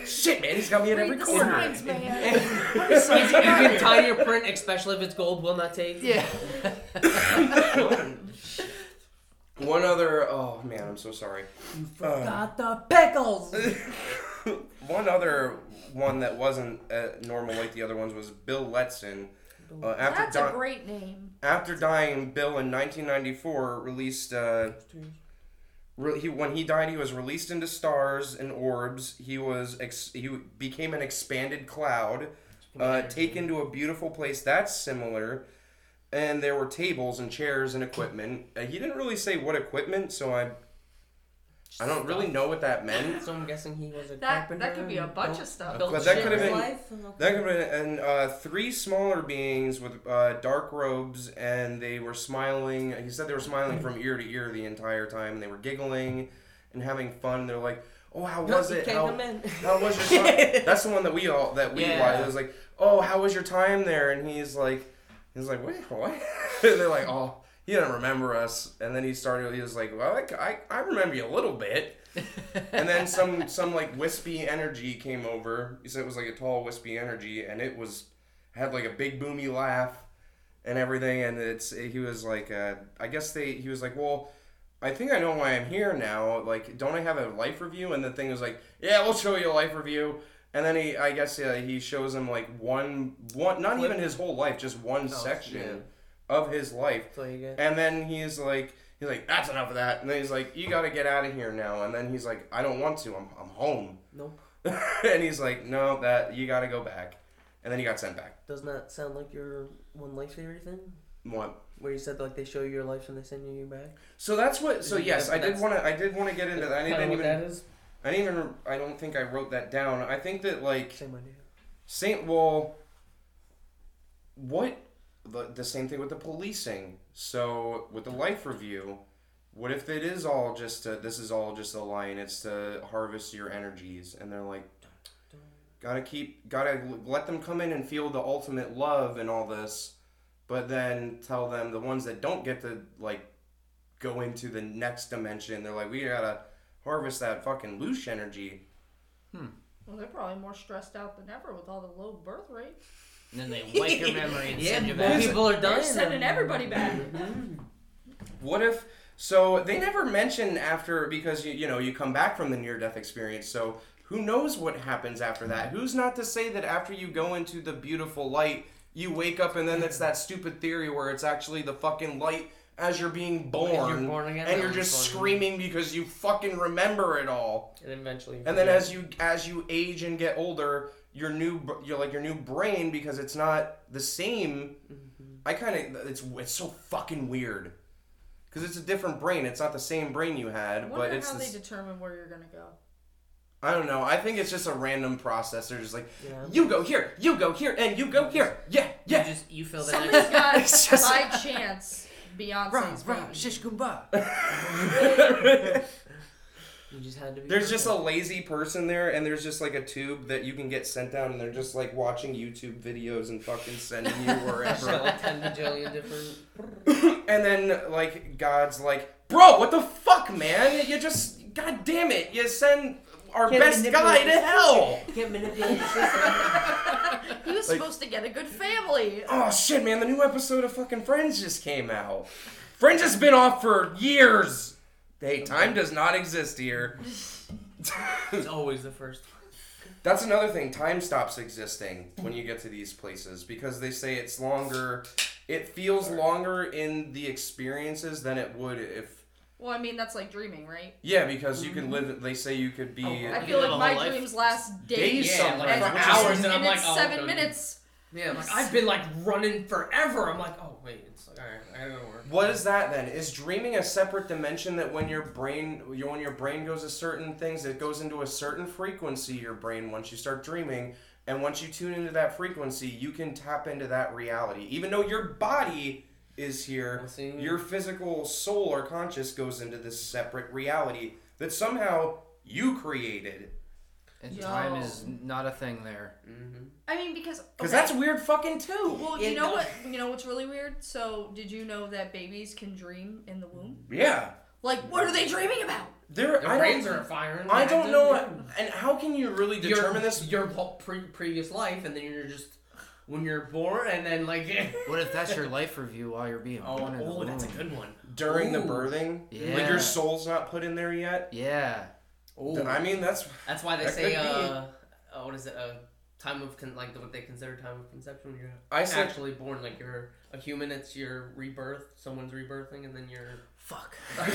B: Shit, man, he's got me in every
C: the
B: corner.
C: signs, man.
D: you can tie your print, especially if it's gold. Will not take.
A: yeah.
B: One other. Oh man, I'm so sorry.
D: You forgot the pickles.
B: one other one that wasn't uh, normal like the other ones was Bill Letson. Uh, after
C: That's
B: di-
C: a great name.
B: after dying, Bill in 1994 released. Uh, re- he when he died, he was released into stars and orbs. He was ex- he became an expanded cloud, uh, taken to a beautiful place that's similar. And there were tables and chairs and equipment. Uh, he didn't really say what equipment, so I I don't really know what that meant.
D: So I'm guessing he was a
C: That
D: carpenter.
C: that could be a
D: and
C: bunch
D: built-
C: of stuff.
D: built
B: But that
D: shit
B: could have
D: in
B: been-
D: life? Okay.
B: That could have been and uh, three smaller beings with uh, dark robes, and they were smiling. He said they were smiling from ear to ear the entire time, and they were giggling and having fun. They're like, "Oh, how was
D: You
B: it?
D: can't
B: How, how was your time?" That's the one that we all that we
D: Yeah.
B: watched. It was like, "Oh, how was your time there?" And he's like, he's like, "Wait, what?" and they're like, "Oh." He didn't remember us, and then he started. He was like, "Well, I, I, I remember you a little bit." and then some some like wispy energy came over. He said it was like a tall wispy energy, and it was had like a big boomy laugh and everything. And it's he was like, uh, I guess they he was like, well, I think I know why I'm here now. Like, don't I have a life review? And the thing was like, yeah, we'll show you a life review. And then he, I guess, uh, he shows him like one, one, not even his whole life, just one section
D: yeah.
B: Of his life.
D: So you get.
B: And then he's like, he's like, that's enough of that. And then he's like, you got to get out of here now. And then he's like, I don't want to. I'm, I'm home.
D: Nope.
B: and he's like, no, that you got to go back. And then he got sent back.
D: Doesn't that sound like your one life theory thing?
B: What?
D: Where you said like they show you your life and they send you back.
B: So that's what. So yes, I did want to. I did want to get into that. I didn't
D: what
B: even.
D: that is.
B: I didn't even. I don't think I wrote that down. I think that like
D: Same idea.
B: Saint. Well, what the, the same thing with the policing. So with the life review, what if it is all just a, this is all just a lie and it's to harvest your energies? And they're like, gotta keep, gotta let them come in and feel the ultimate love and all this, but then tell them the ones that don't get to like go into the next dimension. They're like, we gotta harvest that fucking loose energy. Hmm.
C: Well, they're probably more stressed out than ever with all the low birth rate.
A: And then they wipe your memory and
D: Yeah,
A: send you
D: more
A: back.
D: people are
C: They're
D: dying.
C: sending everybody back. Mm-hmm.
B: What if? So they never mention after because you you know you come back from the near death experience. So who knows what happens after that? Who's not to say that after you go into the beautiful light, you wake up and then it's that stupid theory where it's actually the fucking light as you're being born,
D: born again,
B: and you're just
D: funny.
B: screaming because you fucking remember it all.
D: And eventually.
B: And then as you as you age and get older, your new br- you're like your new brain because it's not the same. Mm-hmm. I kind of it's it's so fucking weird because it's a different brain. It's not the same brain you
C: I
B: had,
C: wonder
B: but it's
C: how
B: the
C: they determine where you're gonna go.
B: I don't know. I think it's just a random process. They're just like
D: Yeah.
B: you go here, you go here, and you go here. Yeah,
A: You
B: yeah.
A: just you feel that.
C: Somebody's got
B: It's just-
C: by chance Beyonce's
A: Rah, rah, shish kumbah.
D: You just had to be.
B: There's just a lazy person there, and there's just like a tube that you can get sent down, and they're just like watching YouTube videos and fucking sending you
D: Got
B: wherever.
D: like ten bajillion different.
B: And then like God's like, bro, what the fuck, man? You just, god damn it, you send our
D: Can't
B: best guy to hell.
D: Can't manipulate.
C: He was
B: Like-
C: supposed to get a good family.
B: Oh shit, man! The new episode of fucking Friends just came out. Friends has been off for years. Hey, time does not exist here.
D: It's always the first. one.
B: That's another thing. Time stops existing when you get to these places because they say it's longer. It feels longer in the experiences than it would if.
C: Well, I mean that's like dreaming, right?
B: Yeah, because you can mm-hmm. live. They say you could be.
D: Oh,
C: I feel like my
A: life?
C: dreams last days,
B: Days
D: Yeah,
B: sometimes,
D: like
C: and
D: hours,
C: and,
D: and I'm
C: it's
D: like, oh,
C: seven
D: okay.
C: minutes.
D: Yeah, like I've been like running forever. I'm like, oh wait, it's like alright, I gotta go to work.
B: What is that then? Is dreaming a separate dimension that when your brain, you- when your brain goes to certain things, it goes into a certain frequency. Your brain once you start dreaming, and once you tune into that frequency, you can tap into that reality. Even though your body is here, your physical soul or conscious goes into this separate reality that somehow you created.
A: And
C: Yo.
A: time is not a thing there.
D: Mm-hmm.
C: I mean, because
B: Because
C: okay.
B: that's weird fucking too.
C: Well,
D: Yeah,
C: you know what? You know what's really weird? So, did you know that babies can dream in the womb?
B: Yeah.
C: Like, what are they dreaming about?
B: There,
D: Their
B: I
D: brains
B: don't,
D: are firing.
B: I don't know.
D: yeah.
B: And how can you really
D: Your-
B: determine this?
D: Your whole pre- previous life, and then you're just when you're born, and then like.
A: What if that's your life review while you're being
D: Oh,
A: born?
D: oh, that's a good one.
B: During the birthing,
A: Yeah.
B: like your soul's not put in there yet.
A: Yeah.
D: Oh,
B: Then, I mean, that's
D: that's why they
B: that
D: say uh, uh, what is it? Uh, time of con- like what they consider time of conception when you're
B: I said.
D: actually born. Like you're a human, it's your rebirth. Someone's rebirthing, and then you're.
A: Fuck.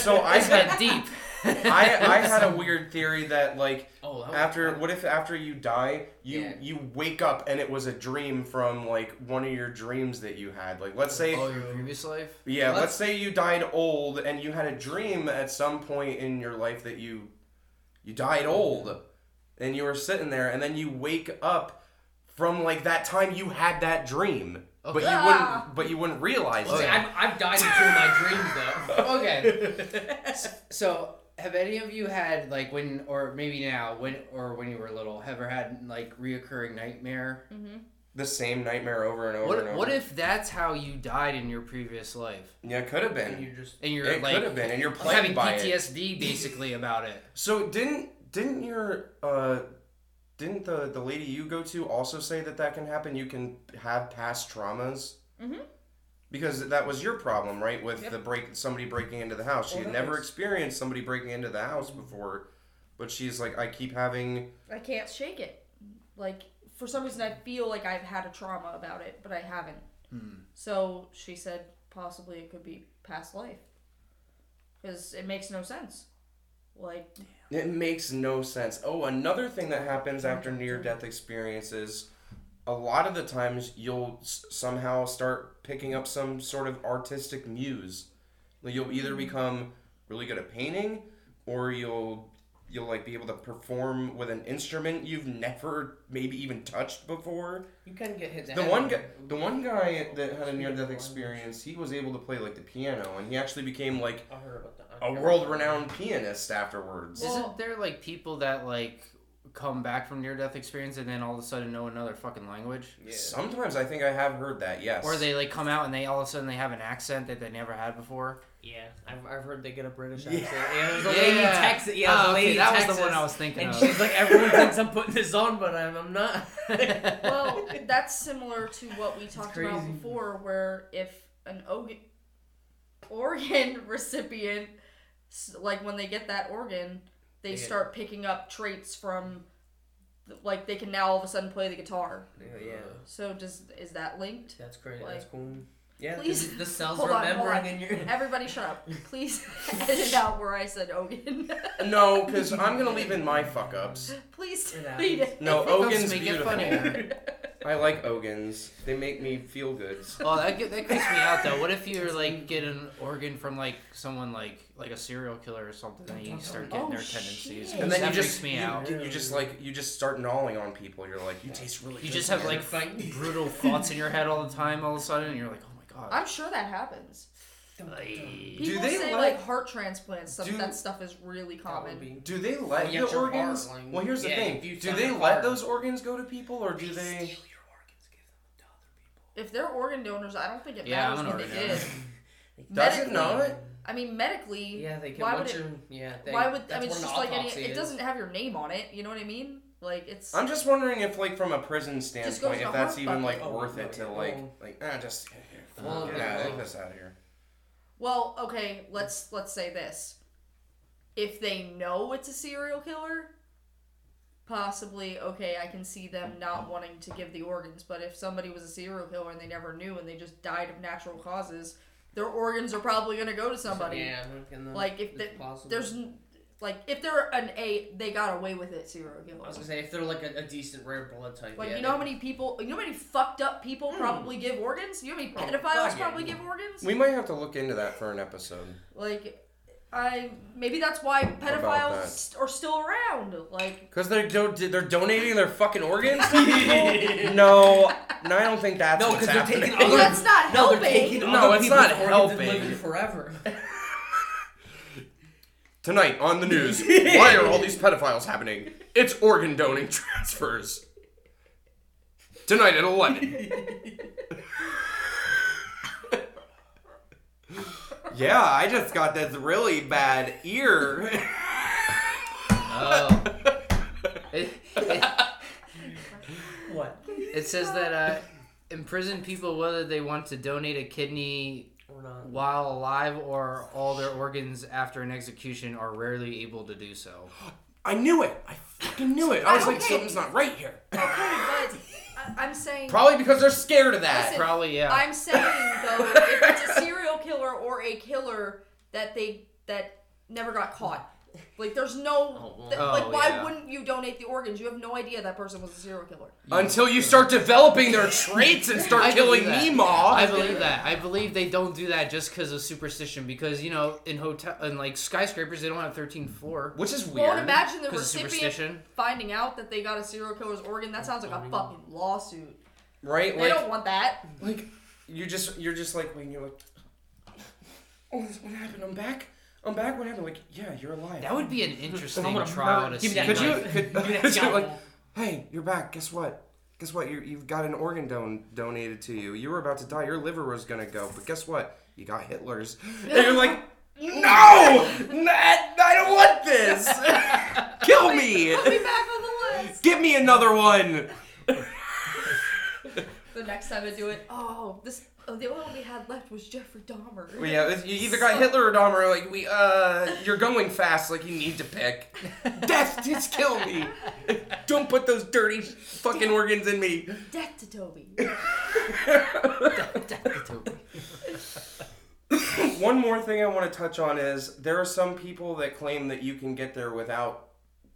B: So I
A: This
B: had
A: deep.
B: I I had a weird theory that like
D: Oh, that was-
B: after what if after you die you
D: Yeah.
B: you wake up and it was a dream from like one of your dreams that you had like let's say
A: Oh, your previous life?
B: yeah
D: Well,
B: let's say you died old and you had a dream at some point in your life that you you died old and you were sitting there and then you wake up from like that time you had that dream but you
C: Ah.
B: wouldn't but you wouldn't realize
D: Well, see,
B: it
D: I've, I've died in two of my dreams though.
A: Okay. So, have any of you had like when, or maybe now, when, or when you were little, ever had like reoccurring nightmare?
B: the same nightmare over and over and
A: What
B: over
A: What if that's how you died in your previous life,
B: yeah it could have
D: And
B: been
D: you just
A: and you're
B: it
A: like
B: could have been and you're
A: having
B: plagued by it
A: PTSD basically about it?
B: So didn't didn't your uh didn't the the lady you go to also say that that can happen? You can have past traumas.
C: Mhm.
B: Because that was your problem, right? With
C: Yep.
B: the break, somebody breaking into the house. She
D: Well,
B: had never
D: makes-
B: experienced somebody breaking into the house before, but she's like, I keep having.
C: I can't shake it. Like for some reason, I feel like I've had a trauma about it, but I haven't.
A: Hmm.
C: So she said possibly it could be past life, because it makes no sense. Like
B: It makes no sense. Oh, another thing that happens after near death experiences, a lot of the times you'll s- somehow start picking up some sort of artistic muse. Like you'll either mm-hmm. become really good at painting or you'll you'll like be able to perform with an instrument you've never maybe even touched before.
D: you can get hit.
B: The one guy, the one guy that had a near death experience, he was able to play like the piano and he actually became like
D: I heard about that.
B: A world-renowned pianist afterwards.
C: Well-
A: Isn't there like people that like come back from near death experience and then all of a sudden know another fucking language?
D: Yeah.
B: Sometimes I think I have heard that. Yes.
A: Or they like come out and they all of a sudden they have an accent that they never had before.
D: Yeah, I've, I've heard they get a British accent. Yeah, there's a lady in
A: Yeah.
D: Texas. Yeah,
A: Oh,
D: a ah, lady
A: okay,
D: in
A: that was the one I was thinking
D: And
A: of.
D: she's like, everyone thinks I'm putting this on, but I'm, I'm not.
C: well, that's similar to what we talked about before, where if an organ, organ recipient, s- like when they get that organ, they start picking up traits from, like they can now all of a sudden play the guitar.
D: yeah, yeah,
C: So does is that linked?
D: that's great.
C: Like-
D: that's cool. Yeah,
C: Please-
D: the, the cells
C: hold
D: remembering
C: on.
D: in your.
C: Everybody, shut up! Please edit out where I said Ogan.
B: No, because I'm gonna leave in my fuck ups.
C: Please
D: It
C: read it.
B: No,
A: Hiccups
B: Ogan's
A: make it
B: beautiful.
A: funnier.
B: I like Ogans. They make me feel good.
A: Oh, that get- that creeps me out though. What if you're like get an organ from like someone like like a serial killer or something, and you start getting
C: Oh,
A: their tendencies?
B: And then
A: that
B: you just
A: freaks me
B: you,
A: out.
B: you just like you just start gnawing on people. You're like, you taste really.
A: You
B: good
A: just have
B: together."
A: like brutal thoughts in your head all the time. All of a sudden, and you're like, oh my god.
C: I'm sure that happens.
A: Like-
C: People
B: they
C: say
B: let-
C: like heart transplants. Stuff
B: do-
C: that stuff is really common.
D: be-
B: Do they let the organs?
D: heart, like-
B: well, here's the
D: yeah,
B: thing.
D: if you
B: Do they let
D: card-
B: those organs go to people, or do they?
C: If they're organ donors, I don't think it
A: Yeah,
C: matters
A: I'm
C: what
A: an
C: they
A: organ
C: did.
A: donor.
B: Does it not?
C: I mean, medically,
D: Yeah, they can.
C: Why would it-
D: you're- Yeah. They,
C: why would I mean? It's just like any.
D: autopsy
C: It
D: is.
C: doesn't have your name on it. You know what I mean? Like it's.
B: I'm just wondering if, like, from a prison standpoint, if that's even like.
D: Oh,
B: worth it to like, like, ah, just
D: Well,
B: get
D: yeah,
B: out,
D: well-
B: get out of here.
C: Well, okay. Let's let's say this. If they know it's a serial killer, possibly okay. I can see them not wanting to give the organs. But if somebody was a serial killer and they never knew and they just died of natural causes, their organs are probably gonna go to somebody.
D: Yeah. in the-
C: Like if
D: it's
C: the, there's n- like if they're an A, they got away with it serial killer.
D: I was gonna say if they're like a, a decent rare blood type.
C: Like
D: yeah,
C: you know how many people, you know how many fucked up people hmm. probably give organs. You know how many
D: Oh,
C: pedophiles
D: God, yeah.
C: probably give organs.
B: We might have to look into that for an episode.
C: Like, I maybe that's why pedophiles are still around. Like,
B: Because they're do- they're donating their fucking organs to people. no, no, I don't think that's
D: No,
B: what's
D: because they're
B: happening.
D: taking
C: well,
D: other.
C: that's not
D: no,
C: helping.
D: they're taking
B: No,
D: other
B: it's not helping.
D: forever.
B: Tonight on the news, why are all these pedophiles happening? It's organ donating transfers. Tonight at 11. yeah, I just got this really bad ear.
A: Oh. It, it,
D: what?
A: it's says that uh, imprisoned people, whether they want to donate a kidney
D: Or not.
A: while alive or all their organs after an execution, are rarely able to do so.
B: I knew it. I fucking knew it. I was like,
C: Okay.
B: something's not right here.
C: Okay, but I, I'm saying.
B: Probably because they're scared of that.
C: Listen,
A: Probably, yeah.
C: I'm saying though, if it's a serial killer or a killer that they that never got caught, like there's no,
D: Oh,
C: th-
A: Oh,
C: like why
A: yeah.
C: wouldn't you donate the organs? You have no idea that person was a serial killer.
B: Until you start developing their traits and start killing
A: believe that.
B: Meemaw.
A: I believe that. I believe they don't do that just because of superstition. Because you know, in hotel, in like skyscrapers, they don't have 13th floor
B: Which is
C: Well,
B: weird.
C: and imagine the recipient
A: superstition.
C: finding out that they got a serial killer's organ. That sounds like a fucking lawsuit.
B: right?
C: They
B: Like,
C: don't want that.
B: like you just you're just like when you're like, oh, what happened? I'm back. I'm back. What happened? Like, yeah, you're alive.
A: That would be an interesting
D: I'm gonna
A: trial
D: murder-
A: to
D: give
A: see.
D: that
B: Could you?
D: knife.
B: Could,
D: Give me that
B: could you, like, hey, you're back. Guess what? Guess what? You you've got an organ don- donated to you. You were about to die. Your liver was gonna go, but guess what? You got Hitler's. And you're like, no, Nat, I don't want this. Kill me.
C: Put me back on the list.
B: Give me another one.
C: The next time I do it, oh, this. Oh, the only one we had left was Jeffrey Dahmer.
B: Well, yeah, you either got Hitler or Dahmer. Like we, uh, you're going fast. Like you need to pick. Death, just kill me. Don't put those dirty fucking organs in me.
C: Death to Toby. death, death to Toby.
B: One more thing I want to touch on is there are some people that claim that you can get there without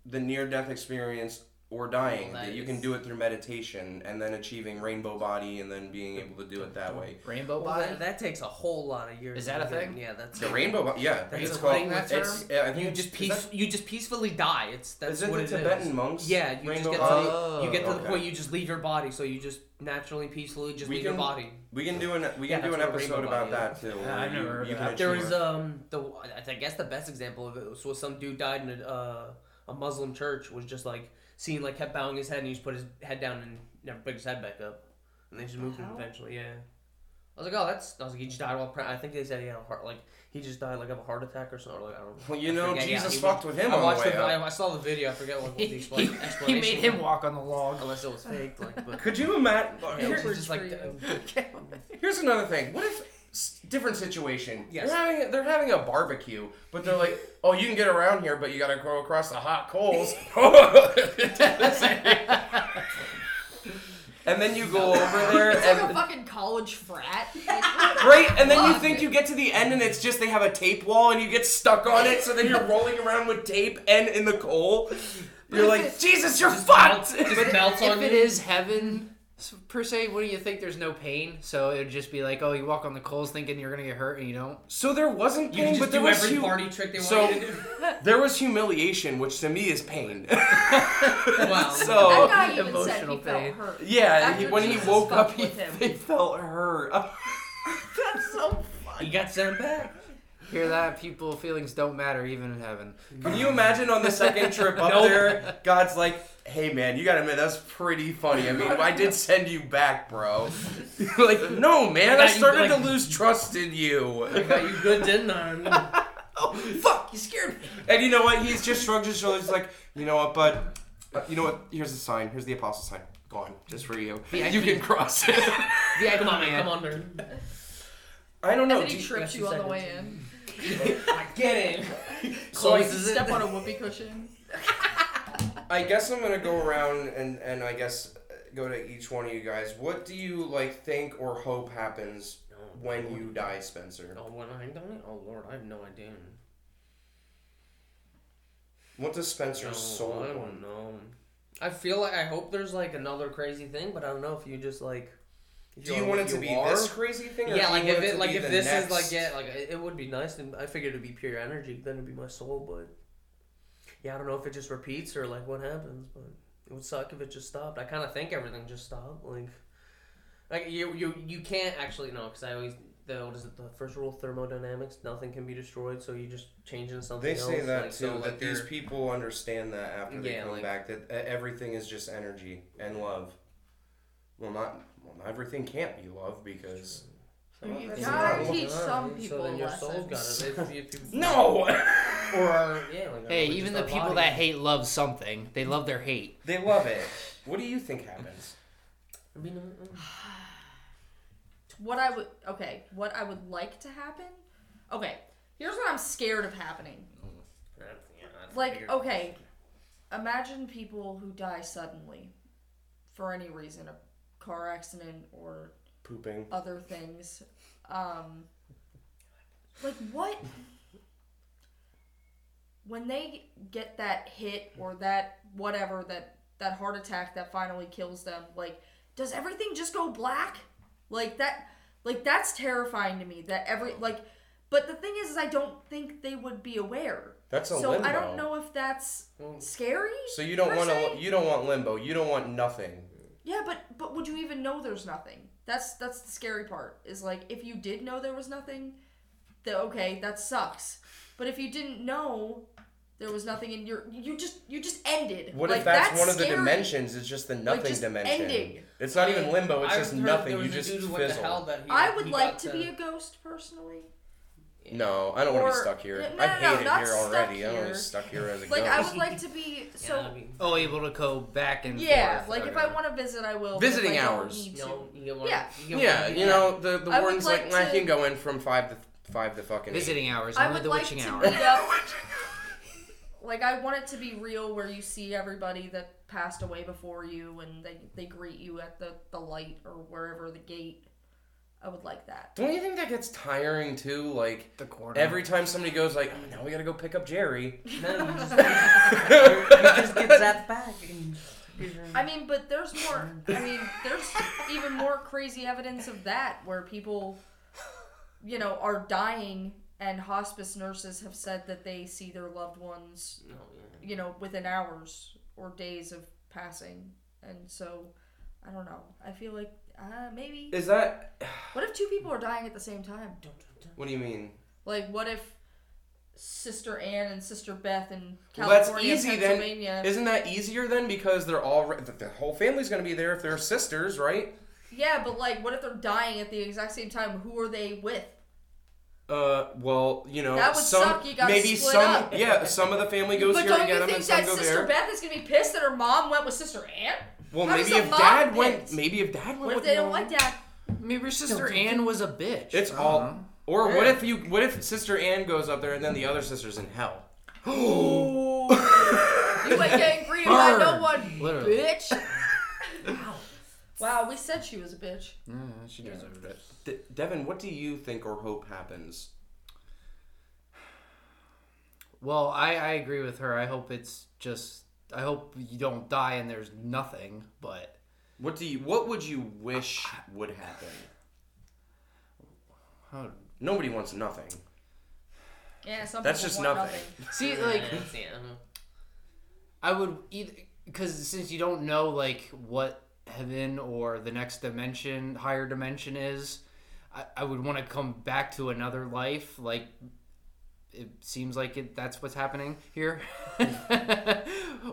B: the near death experience or dying.
D: Well, that
B: that you
D: is-
B: can do it through meditation and then achieving rainbow body and then being able to do it that way.
A: Rainbow
D: Well,
A: body.
D: that, that takes a whole lot of years.
A: Is that a
D: get-
A: thing?
D: Yeah, that's
B: The rainbow body, yeah.
D: That's
B: it's called.
D: thing, that
B: it's, yeah, I think
D: You just peace,
B: that-
D: you just peacefully die. It's that's
B: Is it
D: what
B: the
D: it is.
B: Tibetan monks?
D: Yeah, you
B: rainbow
D: just get
B: body?
D: to the, you get to the point you just leave your body, so you just naturally, peacefully just
B: We
D: leave your body.
B: We can do an we
D: Yeah,
B: can do an episode about that too.
A: Yeah, I've
B: you-
A: heard
B: you
A: of.
D: There was um the I guess the best example of it was, was some dude died in a uh, a Muslim church was just like seen like kept bowing his head and he just put his head down and never picked his head back up and they just moved him eventually. Yeah. I was like, oh, that's. I was like, he just died while. Pra- I think they said he had a heart, like he just died like of a heart attack or something. Or, like I don't. Know.
B: Well, you
D: I
B: know,
D: forget.
B: Jesus
D: he
B: fucked
D: was-
B: with him
D: I
B: on
D: watched
B: the way
D: the,
B: up.
D: I, I saw the video. I forget what the
A: he,
D: expla-
A: he made him
D: was.
A: walk on the log.
D: Unless it was fake, like. But,
B: Could you imagine?
D: yeah,
B: Here-
D: it was just like.
C: for
B: Here's another thing. What if s- different situation?
D: Yes.
B: They're having they're having a barbecue, but they're like, "Oh, you can get around here, but you got to go across the hot coals." and then you go over there
C: It's like a fucking college frat.
B: right, and then you
C: Fuck.
B: think you get to the end and it's just they have a tape wall and you get stuck on it, so then you're rolling around with tape and in the coal. You're like, Jesus, you're fucked.
D: Just melts on
A: If it
D: you.
A: is heaven s- per se, wouldn't you think there's no pain? So it would just be like, oh, you walk on the coals thinking you're gonna get hurt and you don't.
B: So there wasn't
D: You
B: pain,
D: can
B: but there
D: do
B: was
D: every
B: hu-
D: party trick they
B: so-
D: want you to do.
B: there was humiliation, which to me is pain.
D: Wow.
B: so
C: that guy even said
A: emotional
C: he felt
A: pain.
C: hurt.
B: yeah,
C: After
B: he, when he
C: Jesus
B: woke up, he,
C: with him.
B: he felt hurt. That's so funny.
D: He got sent back.
A: Hear that? People feelings don't matter even in heaven.
B: Can you imagine on the second trip up
D: Nope.
B: there, God's like, "Hey man, you gotta admit that's pretty funny. I mean, I did send you back, bro." like, no man, I
D: got you,
B: started
D: like-
B: to lose trust in you.
D: I got you good, didn't I?
B: oh fuck, you scared me. And you know what? He's just shrugged his shoulders. He's like, you know what, bud? Uh, you know what? Here's the sign. Here's the apostle sign. Go on, just for you.
A: VIP.
B: You can cross it.
A: VIP
D: Come on,
A: man.
D: man. Come on, nerd.
B: I don't know.
C: And then he
B: you-
C: trips
D: got
C: you
D: two
C: on the way
D: seconds.
C: In.
D: Get it.
B: So I,
D: Closes it.
C: Step on a whoopee cushion.
B: I guess I'm gonna go around and and I guess uh, go to each one of you guys. What do you like think or hope happens when you die, Spencer?
D: Oh, when I die? Oh lord, I have no idea.
B: What does Spencer's
D: No,
B: soul
D: I don't know. I feel like I hope there's like another crazy thing, but I don't know if you just like. If
B: Do
D: you're
B: you want it to be
D: are.
B: this crazy thing? Or
D: Yeah, like
B: you
D: if
B: want
D: it, like if this
B: next...
D: is like yeah, like it it would be nice, and I figured it'd be pure energy. Then it'd be my soul, but yeah, I don't know if it just repeats or like what happens, but it would suck if it just stopped. I kind of think everything just stopped, like like you you you can't actually know because I always the what is it the first rule of thermodynamics nothing can be destroyed, so you just change into something.
B: They say that
D: like,
B: too.
D: so,
B: that
D: like,
B: these people understand that after they
D: Yeah,
B: come
D: like-
B: back, that everything is just energy and love. Well, not well, not everything can't be love because.
C: You
B: That's
C: gotta
B: not-
C: teach some people
D: so
C: people
D: then your
C: lessons.
D: soul's got it. If, if you,
B: No,
D: or yeah, like,
A: Hey, even the people
D: body.
A: that hate love something, they love their hate.
B: they love it. What do you think happens?
D: I mean,
C: What I would okay, what I would like to happen. Okay, here's what I'm scared of happening.
D: yeah, I
C: Like, okay, imagine people who die suddenly for any reason, a car accident or
B: Pooping.
C: other things. Um, like what? When they get that hit or that whatever that that heart attack that finally kills them, like does everything just go black? Like that? Like that's terrifying to me. That every like, but the thing is, is I don't think they would be aware.
B: That's a
C: so
B: limbo.
C: I don't know if that's scary.
B: So you don't want to. You don't want limbo. You don't want nothing.
C: Yeah, but but would you even know there's nothing? That's that's the scary part. Is like if you did know there was nothing, then okay, that sucks. But if you didn't know there was nothing and you're you just you just ended.
B: What
C: like,
B: if that's, one of the
C: scary.
B: dimensions? It's just the nothing
C: just
B: dimension.
C: ending.
B: It's not even limbo. It's
D: I
B: just nothing. You just
D: dude who went to
B: fizzle.
D: hell that he-
C: I would like
D: got
C: to be a ghost personally.
B: No, I don't want to be stuck here.
C: No,
B: I hate
C: no,
B: it here
C: stuck
B: already. I don't want to be stuck here as a ghost.
C: Like I would like to be so.
D: yeah, I
A: Oh, able to go back and
C: yeah,
A: forth.
C: like if I want to visit, I will. but if
B: Visiting
C: I don't
B: hours.
C: need
D: you
C: to.
D: know, you get one,
C: Yeah.
D: you get
B: yeah,
D: one,
B: you know the the
C: I
B: warden's like,
C: like
B: "Nah, I can go in from five to five to fucking eight."
A: visiting hours,
C: I
A: only
C: would
A: the
C: like
A: witching
C: to
A: hour.
C: meet up. Like I want it to be real, where you see everybody that passed away before you, and they they greet you at the the light or wherever the gate. I would like that.
B: Don't you think that gets tiring too? Like
A: the corner.
B: every time somebody goes like, oh, "Now we gotta go pick up Jerry."
D: No, you just, you just get zapped back. And,
C: I mean, but there's more. I mean, there's even more crazy evidence of that, where people, you know, are dying, and hospice nurses have said that they see their loved ones,
D: oh,
C: you know, within hours or days of passing, and so. I don't know. I feel like uh, maybe.
B: Is that?
C: What if two people are dying at the same time?
D: Don't, don't, don't.
B: What do you mean?
C: Like, what if Sister Anne and Sister Beth in
B: Well, that's
C: California,
B: easy then. Isn't that easier then? Because they're all the, the whole family's gonna be there if they're sisters, right?
C: yeah, but like, what if they're dying at the exact same time? Who are they with?
B: Uh, well, you know,
C: That would
B: some
C: suck, you gotta
B: maybe some
C: up.
B: yeah, some of the family goes
C: but
B: here to get them,
C: think
B: and some
C: that
B: go
C: Sister. Beth is gonna be pissed that her mom went with Sister Anne?
B: Well,
C: How does
B: maybe if dad
C: pick?
B: went, maybe if dad went
C: What if
B: with
C: they don't
B: no-
C: like Dad?
A: Maybe your sister Anne was a bitch.
B: It's
A: I don't
B: all.
A: know.
B: Or what if you? What if Sister Anne goes up there and then the other sister's in hell?
C: you ain't getting greeted by no
A: Burn.
C: one,
A: Literally.
C: bitch. Wow. Wow, we said she was a bitch.
A: Yeah, she deserved it.
B: De- Devin, what do you think or hope happens?
A: Well, I, I agree with her. I hope it's just. I hope you don't die and there's nothing, but.
B: What do you? What would you wish would happen?
A: How,
B: Nobody wants nothing.
C: Yeah, some
B: That's
C: people
B: just
C: want
B: nothing.
A: see, like,
D: Yeah, it's- yeah.
A: I would either. Because since you don't know, like, what heaven or the next dimension, higher dimension is, I, I would want to come back to another life. Like, it seems like it, that's what's happening here.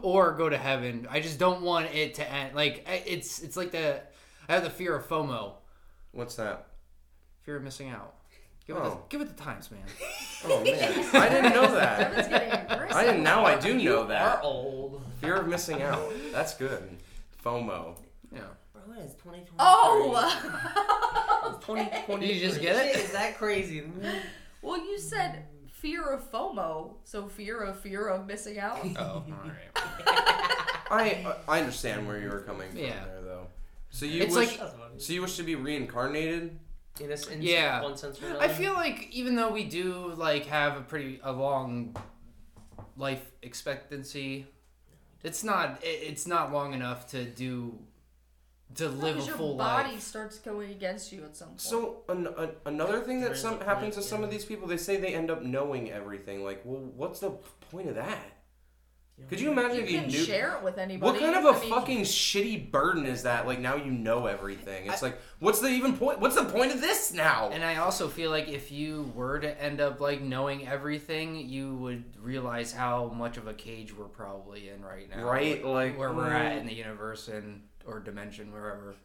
A: or go to heaven. I just don't want it to end. Like, it's it's like the. I have the fear of FOMO.
B: What's that?
A: Fear of missing out. Give, it, the,
B: Oh.
A: give it the times, man.
B: Oh man, I didn't know that. I didn't. Now I do know that.
D: Are old.
B: Fear of missing out. That's good. FOMO.
A: Yeah.
D: Bro, it's 2020.
C: Oh!
D: It's 2020.
A: Did you just get it?
D: Is that crazy?
C: well, you said fear of FOMO, so fear of fear of missing out.
A: Oh, all right.
B: I I understand where you were coming from
A: Yeah.
B: there though. So you
A: It's
B: wish.
A: like-
B: so you wish to be reincarnated?
D: In a, in
A: Yeah.
D: one sense or
A: I feel like even though we do like have a pretty a long life expectancy, it's not it- it's not long enough to do to live a
C: Because your
A: full
C: body
A: life.
C: starts going against you at some point.
B: So an, an, another thing
D: There
B: that
D: is
B: some
D: a
B: happens to some
D: yeah.
B: of these people, they say they end up knowing everything. Like, well, what's the point of that? Could you imagine
C: you
B: if you
C: can
B: knew?
C: share it with anybody.
B: What kind of a
C: I mean,
B: fucking shitty burden is that? Like now you know everything. It's like, what's the even point? What's the point of this now?
A: And I also feel like if you were to end up like knowing everything, you would realize how much of a cage we're probably in right now.
B: Right, like,
A: where we're at
B: mm.
A: in the universe and or dimension wherever.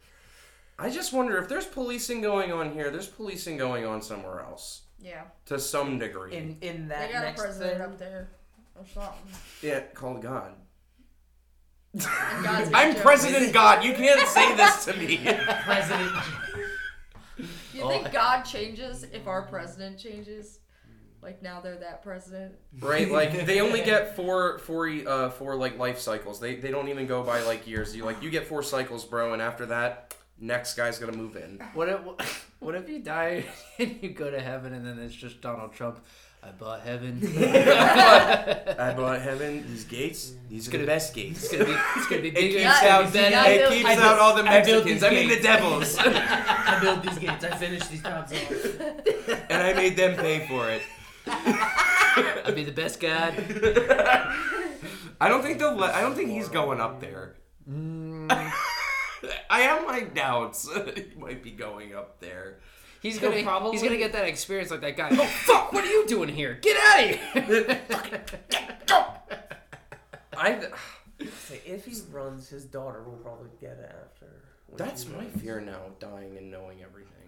B: I just wonder if there's policing going on here. There's policing going on somewhere else
C: Yeah,
B: to some degree.
D: in in
C: they
D: that
C: got a
D: next
C: president
D: thing.
C: up there or something.
B: yeah, called God.
C: God's
B: I'm
C: joke.
B: President God. You can't say this to me.
D: President.
C: You oh, think God changes if our president changes? Like now they're that president.
B: right? Like they only get four, four, uh, four like life cycles. They they don't even go by like years. You like you get four cycles, bro, and after that, next guy's gonna move in.
A: What if what if you die and you go to heaven and then it's just Donald Trump? I bought heaven.
B: I bought heaven. These gates. These are
A: gonna-
B: the best gates.
A: It's gonna be it's gonna be
B: It
A: bigger.
B: keeps
A: it's gonna
B: out,
A: be better.
B: It keeps
D: I
B: out
D: built-
B: all the Mexicans.
D: these
B: I mean the devils,
D: I built these gates. I finished these jobs off.
B: and I made them pay for it.
A: I'd be the best guy.
B: I don't think they'll. Let, I don't think he's going up there.
A: Mm.
B: I have my doubts. he might be going up there.
A: He's
D: He'll
A: gonna
D: probably-
A: he's gonna get that experience like that guy. Oh fuck! What are you doing here? Get out of here!
D: I. If he runs, his daughter will probably get it after. when
B: That's
D: she
B: my
D: runs.
B: fear now, dying and knowing everything.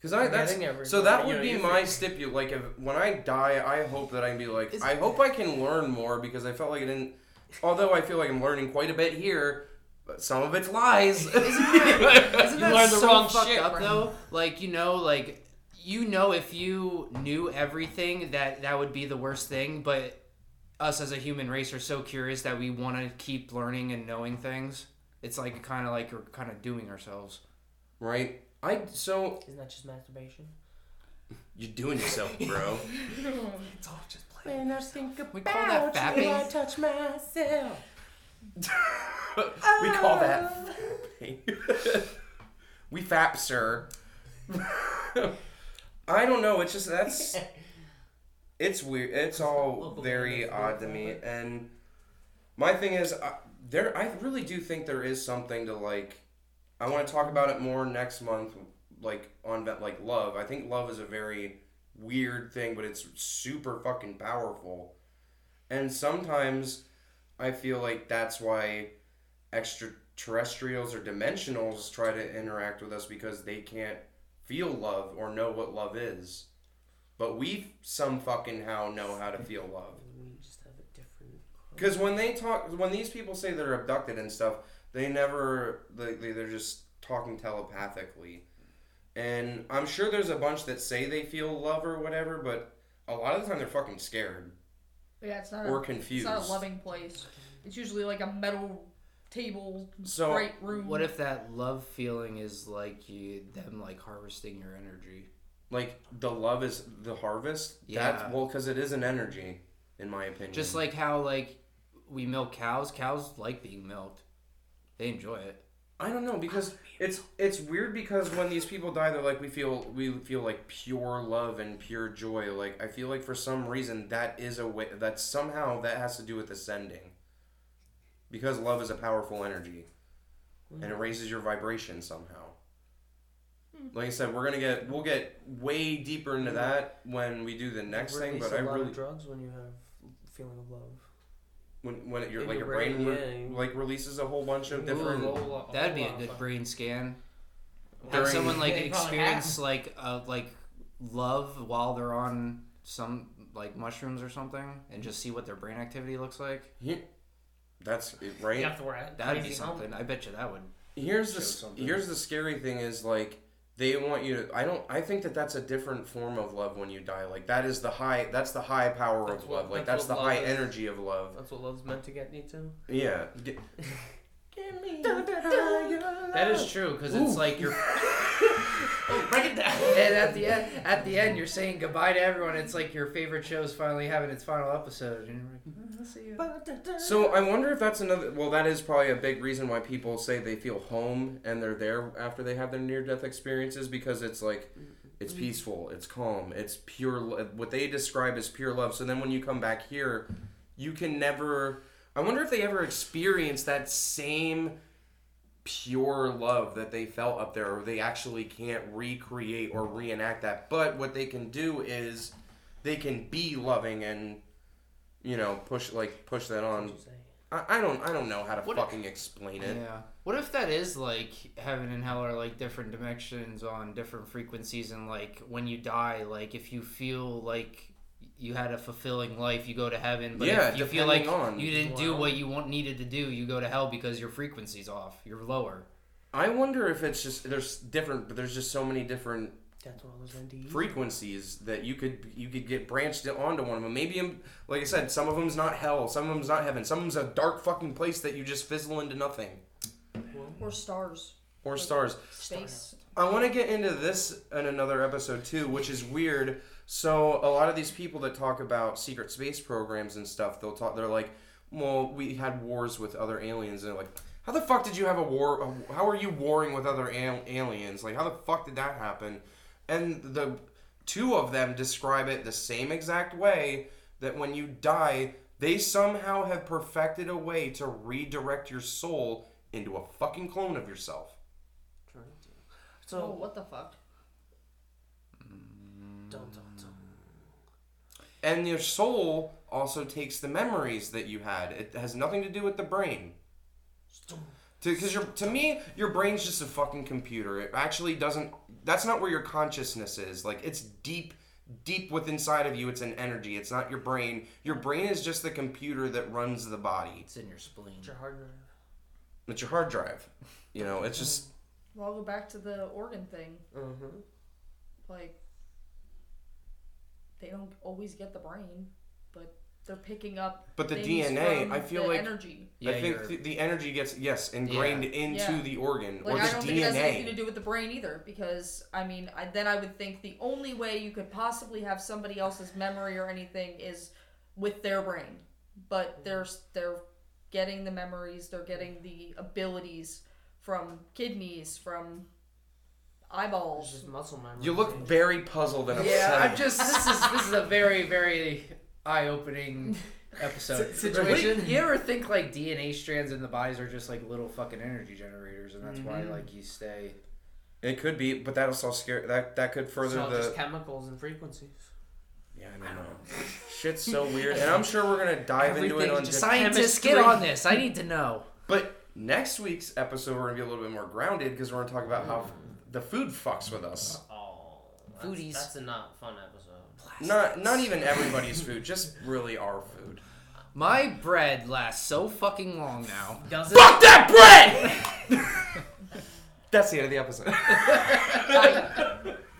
B: Because I that's
D: Getting
B: so that would be my
D: think-
B: stipulate. Like if when I die, I hope that I can be like.
A: Is-
B: I hope I can learn more because I felt like I didn't. Although I feel like I'm learning quite a bit here, but some of it's lies.
A: Isn't that, isn't
D: You
A: that
D: learned the wrong
A: fucked
D: shit,
A: up
D: bro.
A: though? Like you know, like you know, if you knew everything, that that would be the worst thing. But us as a human race are so curious that we want to keep learning and knowing things. It's like kind of like we're kind of doing ourselves.
B: right? I so
D: Isn't that just masturbation?
B: you're doing yourself, bro.
D: It's all just playing.
A: We call that fapping.
D: touch myself.
B: we call that. Oh. we fap, sir. I don't know. It's just that's. It's weird. It's all very odd to me. And my thing is, I, there. I really do think there is something to like. I want to talk about it more next month, like on that, like love. I think love is a very weird thing, but it's super fucking powerful. And sometimes I feel like that's why extraterrestrials or dimensionals try to interact with us because they can't feel love or know what love is. But we some fucking how know how to feel love.
D: We just have a different.
B: Because when they talk, when these people say they're abducted and stuff, they never, they, they- they're just talking telepathically. And I'm sure there's a bunch that say they feel love or whatever, but a lot of the time they're fucking scared
C: Yeah, it's not.
B: or
C: a,
B: confused.
C: it's not a loving place. It's usually like a metal table,
B: So,
C: bright room.
A: What if that love feeling is like you them like harvesting your energy?
B: Like the love is the harvest.
A: Yeah.
B: That's, well, because it is an energy, in my opinion.
A: Just like how like we milk cows. Cows like being milked. They enjoy it.
B: I don't know because it's it's weird because when these people die, they're like we feel we feel like pure love and pure joy. Like I feel like for some reason that is a way that somehow that has to do with ascending. Because love is a powerful energy, and it mm. raises your vibration somehow. Hmm. Like I said, we're gonna get we'll get way deeper into mm. that when we do the next thing. But I
D: a lot
B: really
D: of drugs when you have feeling of love.
B: When when it, your
D: In
B: like
D: your
B: your brain,
D: brain,
B: re-
D: yeah.
B: like releases a whole bunch of different.
A: Ooh, that'd be a good brain scan. Have
B: During-
A: someone like
D: Yeah, probably
A: experience like uh, like love while they're on some like mushrooms or something, and just see what their brain activity looks like.
B: Yeah, that's it, right.
D: You have to wear a
A: That'd be
D: crazy helmet.
A: something. I bet you that would.
B: Here's the
A: show something.
B: here's the scary thing is like they want you to. I don't. I think that that's a different form of love when you die. Like that is the high. That's the high power
D: That's
B: of
D: what-
B: love. Like
D: that's
B: that's, the high
D: is.
B: energy of love.
D: That's what love's meant to get me to.
B: Yeah. Get- me
A: That is true because it's like you're.
D: Break it down.
A: and at the end, at the end, you're saying goodbye to everyone. It's like your favorite show is finally having its final episode, and you're like, "Mm, I'll see you.
B: So I wonder if that's another. Well, that is probably a big reason why people say they feel home and they're there after they have their near-death experiences because it's like it's peaceful, it's calm, it's pure. lo- What they describe as pure love. So then when you come back here, you can never. I wonder if they ever experience that same pure love that they felt up there, or they actually can't recreate or reenact that. But what they can do is they can be loving and you know push like push that on. I, I don't I don't know how to
A: What-
B: fucking explain it.
A: Yeah. What if that is like heaven and hell are like different dimensions on different frequencies, and like when you die, like if you feel like you had a fulfilling life, you go to heaven. But
B: Yeah,
A: if you feel like
B: on-
A: you didn't do what you want needed to do, you go to hell because your frequency's off. You're lower.
B: I wonder if it's just there's different, but there's just so many different
D: That's one of
B: frequencies that you could you could get branched onto one of them. Maybe, um, like I said, some of them's not hell, some of them's not heaven, some of them's a dark fucking place that you just fizzle into nothing.
C: Or stars.
B: Or stars.
C: Space.
B: I want to get into this in another episode too, which is weird. So a lot of these people that talk about secret space programs and stuff, they'll talk. They're like, "Well, we had wars with other aliens," and they're like, "How the fuck did you have a war? How are you warring with other al- aliens? Like, how the fuck did that happen?" And the two of them describe it the same exact way that when you die, they somehow have perfected a way to redirect your soul into a fucking clone of yourself.
C: oh,
D: So
C: what the fuck?
D: dun, dun, dun.
B: And your soul also takes the memories that you had. It has nothing to do with the brain. Because your to me, your brain's just a fucking computer. It actually doesn't. That's not where your consciousness is. Like it's deep, deep within inside of you. It's an energy. It's not your brain. Your brain is just the computer that runs the body.
A: It's in your spleen.
D: It's your hard drive.
B: It's your hard drive. You know, it's just
C: Well, I'll go back to the organ thing.
D: Mm-hmm.
C: Like, they don't always get the brain, but they're picking up.
B: But the DNA, I feel
C: the
B: like-
C: energy.
A: Yeah,
B: I think the, the energy gets yes ingrained into
C: Yeah.
B: the organ
C: Like
B: or
C: I
B: the
C: don't think it has anything to do with the brain either, because I mean, I, then I would think the only way you could possibly have somebody else's memory or anything is with their brain. But they're they're getting the memories, they're getting the abilities from kidneys, from
D: It's
C: eyeballs.
D: just muscle memory.
B: You look very puzzled and upset. Yeah.
A: I'm just. This is this is a very very eye-opening episode.
D: Si- situation?
A: What- You ever think like DNA strands in the bodies are just like little fucking energy generators, and that's why mm-hmm. like you stay.
B: It could be, but that'll also scare that that could further
D: all
B: the
D: just chemicals and frequencies.
B: Yeah, I don't know. Shit's so weird, and I'm sure we're gonna dive into it on.
D: just
B: di-
A: Scientists, get on this. I need to know.
B: but next week's episode, we're gonna be a little bit more grounded because we're gonna talk about how f- the food fucks with us.
D: Oh, that's,
A: Foodies.
D: That's a not fun episode.
B: Not not even everybody's food, just really our food.
A: My bread lasts so fucking long now.
D: Does
B: Fuck that bread! That's the end of the episode.